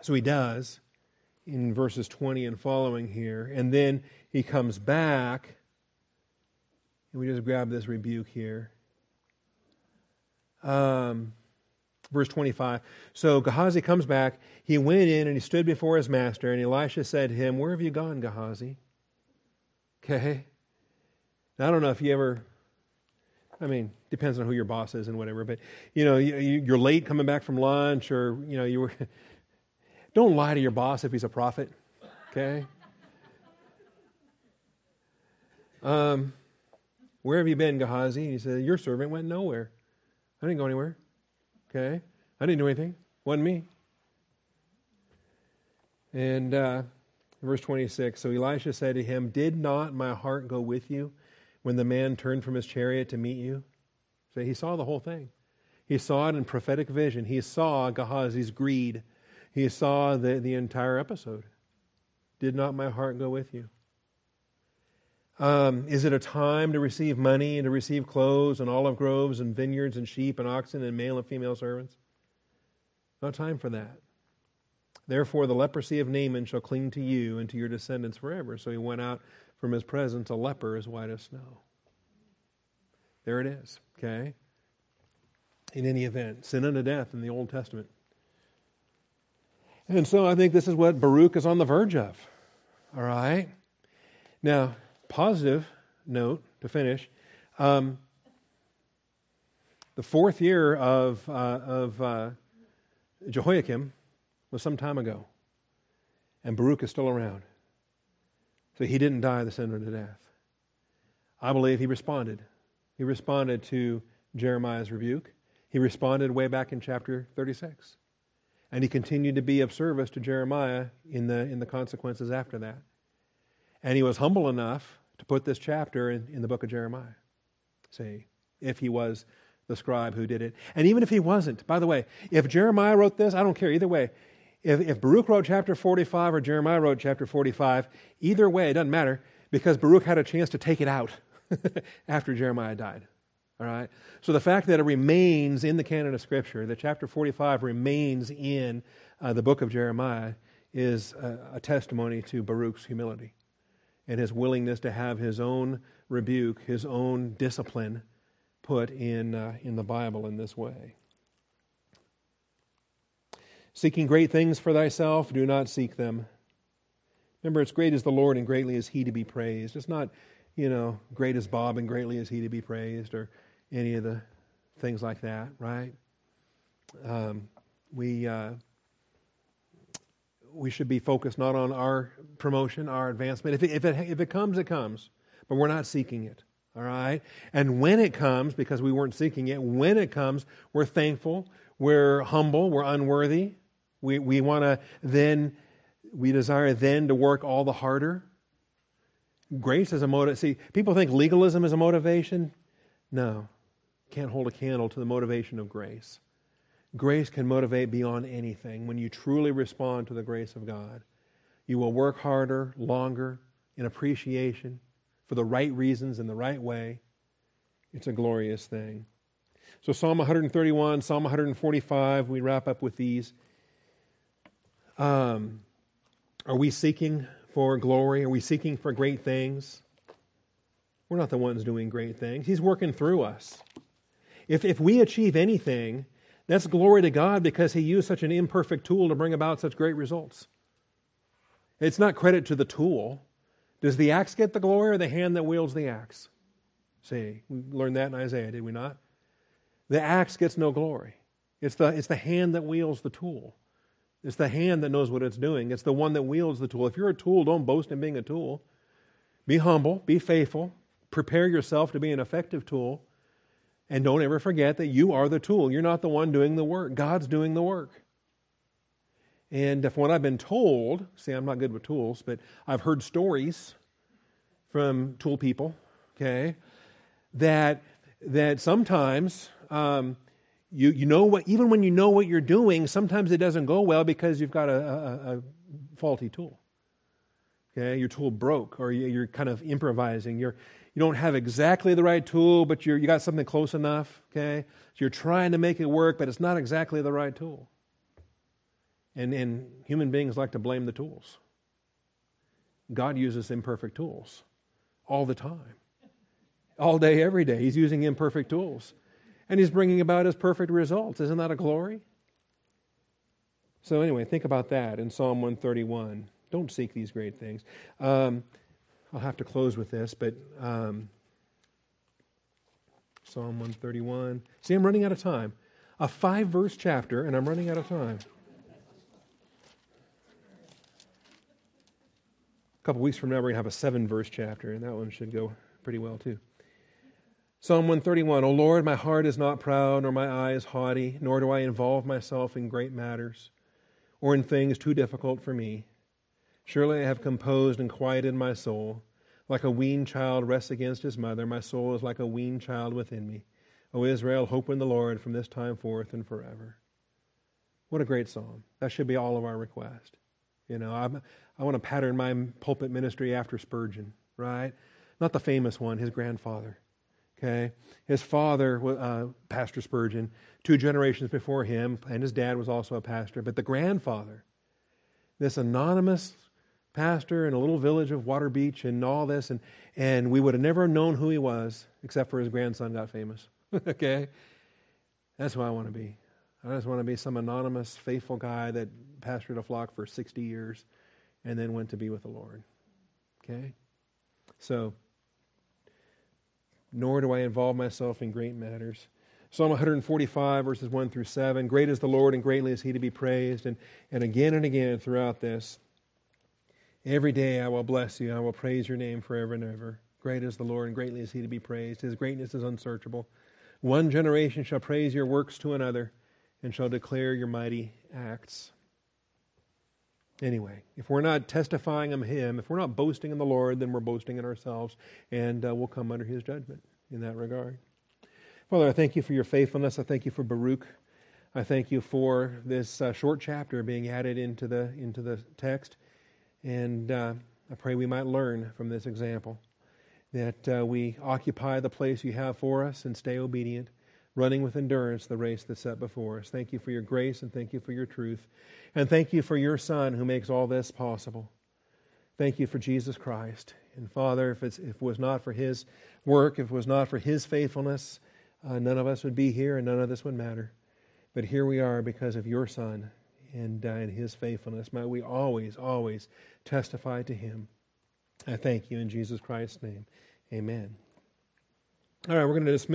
so he does in verses 20 and following here. And then he comes back. And we just grab this rebuke here. Um, verse 25. So Gehazi comes back. He went in and he stood before his master. And Elisha said to him, Where have you gone, Gehazi? Okay. Now, I don't know if you ever, I mean, depends on who your boss is and whatever, but, you know, you, are late coming back from lunch or, you know, you were, *laughs* don't lie to your boss if he's a prophet, okay? Um, where have you been, Gehazi? And he said, Your servant went nowhere. I didn't go anywhere. Okay? I didn't do anything. Wasn't me. And uh, verse 26 So Elisha said to him, Did not my heart go with you when the man turned from his chariot to meet you? So he saw the whole thing. He saw it in prophetic vision. He saw Gehazi's greed. He saw the, the entire episode. Did not my heart go with you? Um, is it a time to receive money and to receive clothes and olive groves and vineyards and sheep and oxen and male and female servants? Not time for that. Therefore, the leprosy of Naaman shall cling to you and to your descendants forever. So he went out from his presence a leper as white as snow. There it is, okay? In any event, sin unto death in the Old Testament. And so I think this is what Baruch is on the verge of. All right? Now, positive note to finish. Um, the fourth year of, uh, of uh, Jehoiakim was some time ago, and Baruch is still around. So he didn't die the sin unto death. I believe he responded. He responded to Jeremiah's rebuke. He responded way back in chapter 36. And he continued to be of service to Jeremiah in the, in the consequences after that. And he was humble enough to put this chapter in, in the book of Jeremiah. See, if he was the scribe who did it. And even if he wasn't, by the way, if Jeremiah wrote this, I don't care either way. If, if Baruch wrote chapter 45 or Jeremiah wrote chapter 45, either way, it doesn't matter because Baruch had a chance to take it out *laughs* after Jeremiah died. All right? So the fact that it remains in the canon of Scripture, that chapter 45 remains in uh, the book of Jeremiah, is a, a testimony to Baruch's humility and his willingness to have his own rebuke, his own discipline put in, uh, in the Bible in this way. Seeking great things for thyself, do not seek them. Remember, it's great is the Lord and greatly is he to be praised. It's not, you know, great is Bob and greatly is he to be praised or any of the things like that, right? Um, we. Uh, we should be focused not on our promotion, our advancement. If it, if, it, if it comes, it comes, but we're not seeking it. All right? And when it comes, because we weren't seeking it, when it comes, we're thankful, we're humble, we're unworthy. We, we want to then, we desire then to work all the harder. Grace is a motive. See, people think legalism is a motivation. No, can't hold a candle to the motivation of grace. Grace can motivate beyond anything. When you truly respond to the grace of God, you will work harder, longer, in appreciation, for the right reasons, in the right way. It's a glorious thing. So, Psalm 131, Psalm 145, we wrap up with these. Um, are we seeking for glory? Are we seeking for great things? We're not the ones doing great things. He's working through us. If, if we achieve anything, that's glory to God because He used such an imperfect tool to bring about such great results. It's not credit to the tool. Does the axe get the glory or the hand that wields the axe? See, we learned that in Isaiah, did we not? The axe gets no glory. It's the, it's the hand that wields the tool. It's the hand that knows what it's doing. It's the one that wields the tool. If you're a tool, don't boast in being a tool. Be humble, be faithful, prepare yourself to be an effective tool, and don't ever forget that you are the tool. You're not the one doing the work, God's doing the work. And from what I've been told, see, I'm not good with tools, but I've heard stories from tool people, okay, that, that sometimes um, you, you know what, even when you know what you're doing, sometimes it doesn't go well because you've got a, a, a faulty tool. Okay, your tool broke, or you're kind of improvising. You're you don't have exactly the right tool, but you're, you got something close enough. Okay, so you're trying to make it work, but it's not exactly the right tool. And and human beings like to blame the tools. God uses imperfect tools all the time, all day, every day. He's using imperfect tools, and he's bringing about his perfect results. Isn't that a glory? So anyway, think about that in Psalm 131. Don't seek these great things. Um, I'll have to close with this, but um, Psalm 131. See, I'm running out of time. A five verse chapter, and I'm running out of time. A couple weeks from now, we're going to have a seven verse chapter, and that one should go pretty well too. Psalm 131 O Lord, my heart is not proud, nor my eye is haughty, nor do I involve myself in great matters or in things too difficult for me. Surely I have composed and quieted my soul. Like a weaned child rests against his mother, my soul is like a weaned child within me. O Israel, hope in the Lord from this time forth and forever. What a great psalm. That should be all of our request. You know, I'm, i want to pattern my pulpit ministry after Spurgeon, right? Not the famous one, his grandfather. Okay? His father, uh, Pastor Spurgeon, two generations before him, and his dad was also a pastor. But the grandfather, this anonymous pastor in a little village of Waterbeach and all this, and, and we would have never known who he was except for his grandson got famous. *laughs* okay? That's who I want to be. I just want to be some anonymous, faithful guy that pastored a flock for 60 years and then went to be with the Lord. Okay? So, nor do I involve myself in great matters. Psalm 145, verses 1 through 7. Great is the Lord, and greatly is he to be praised. And, and again and again throughout this, every day I will bless you. I will praise your name forever and ever. Great is the Lord, and greatly is he to be praised. His greatness is unsearchable. One generation shall praise your works to another, and shall declare your mighty acts. Anyway, if we're not testifying of Him, if we're not boasting in the Lord, then we're boasting in ourselves, and uh, we'll come under His judgment in that regard. Father, I thank you for your faithfulness. I thank you for Baruch. I thank you for this uh, short chapter being added into the into the text, and uh, I pray we might learn from this example that uh, we occupy the place you have for us and stay obedient running with endurance the race that's set before us. Thank you for your grace and thank you for your truth. And thank you for your Son who makes all this possible. Thank you for Jesus Christ. And Father, if, if it was not for his work, if it was not for his faithfulness, uh, none of us would be here and none of this would matter. But here we are because of your Son and, uh, and his faithfulness. Might we always, always testify to him. I thank you in Jesus Christ's name. Amen. All right, we're going to dismiss.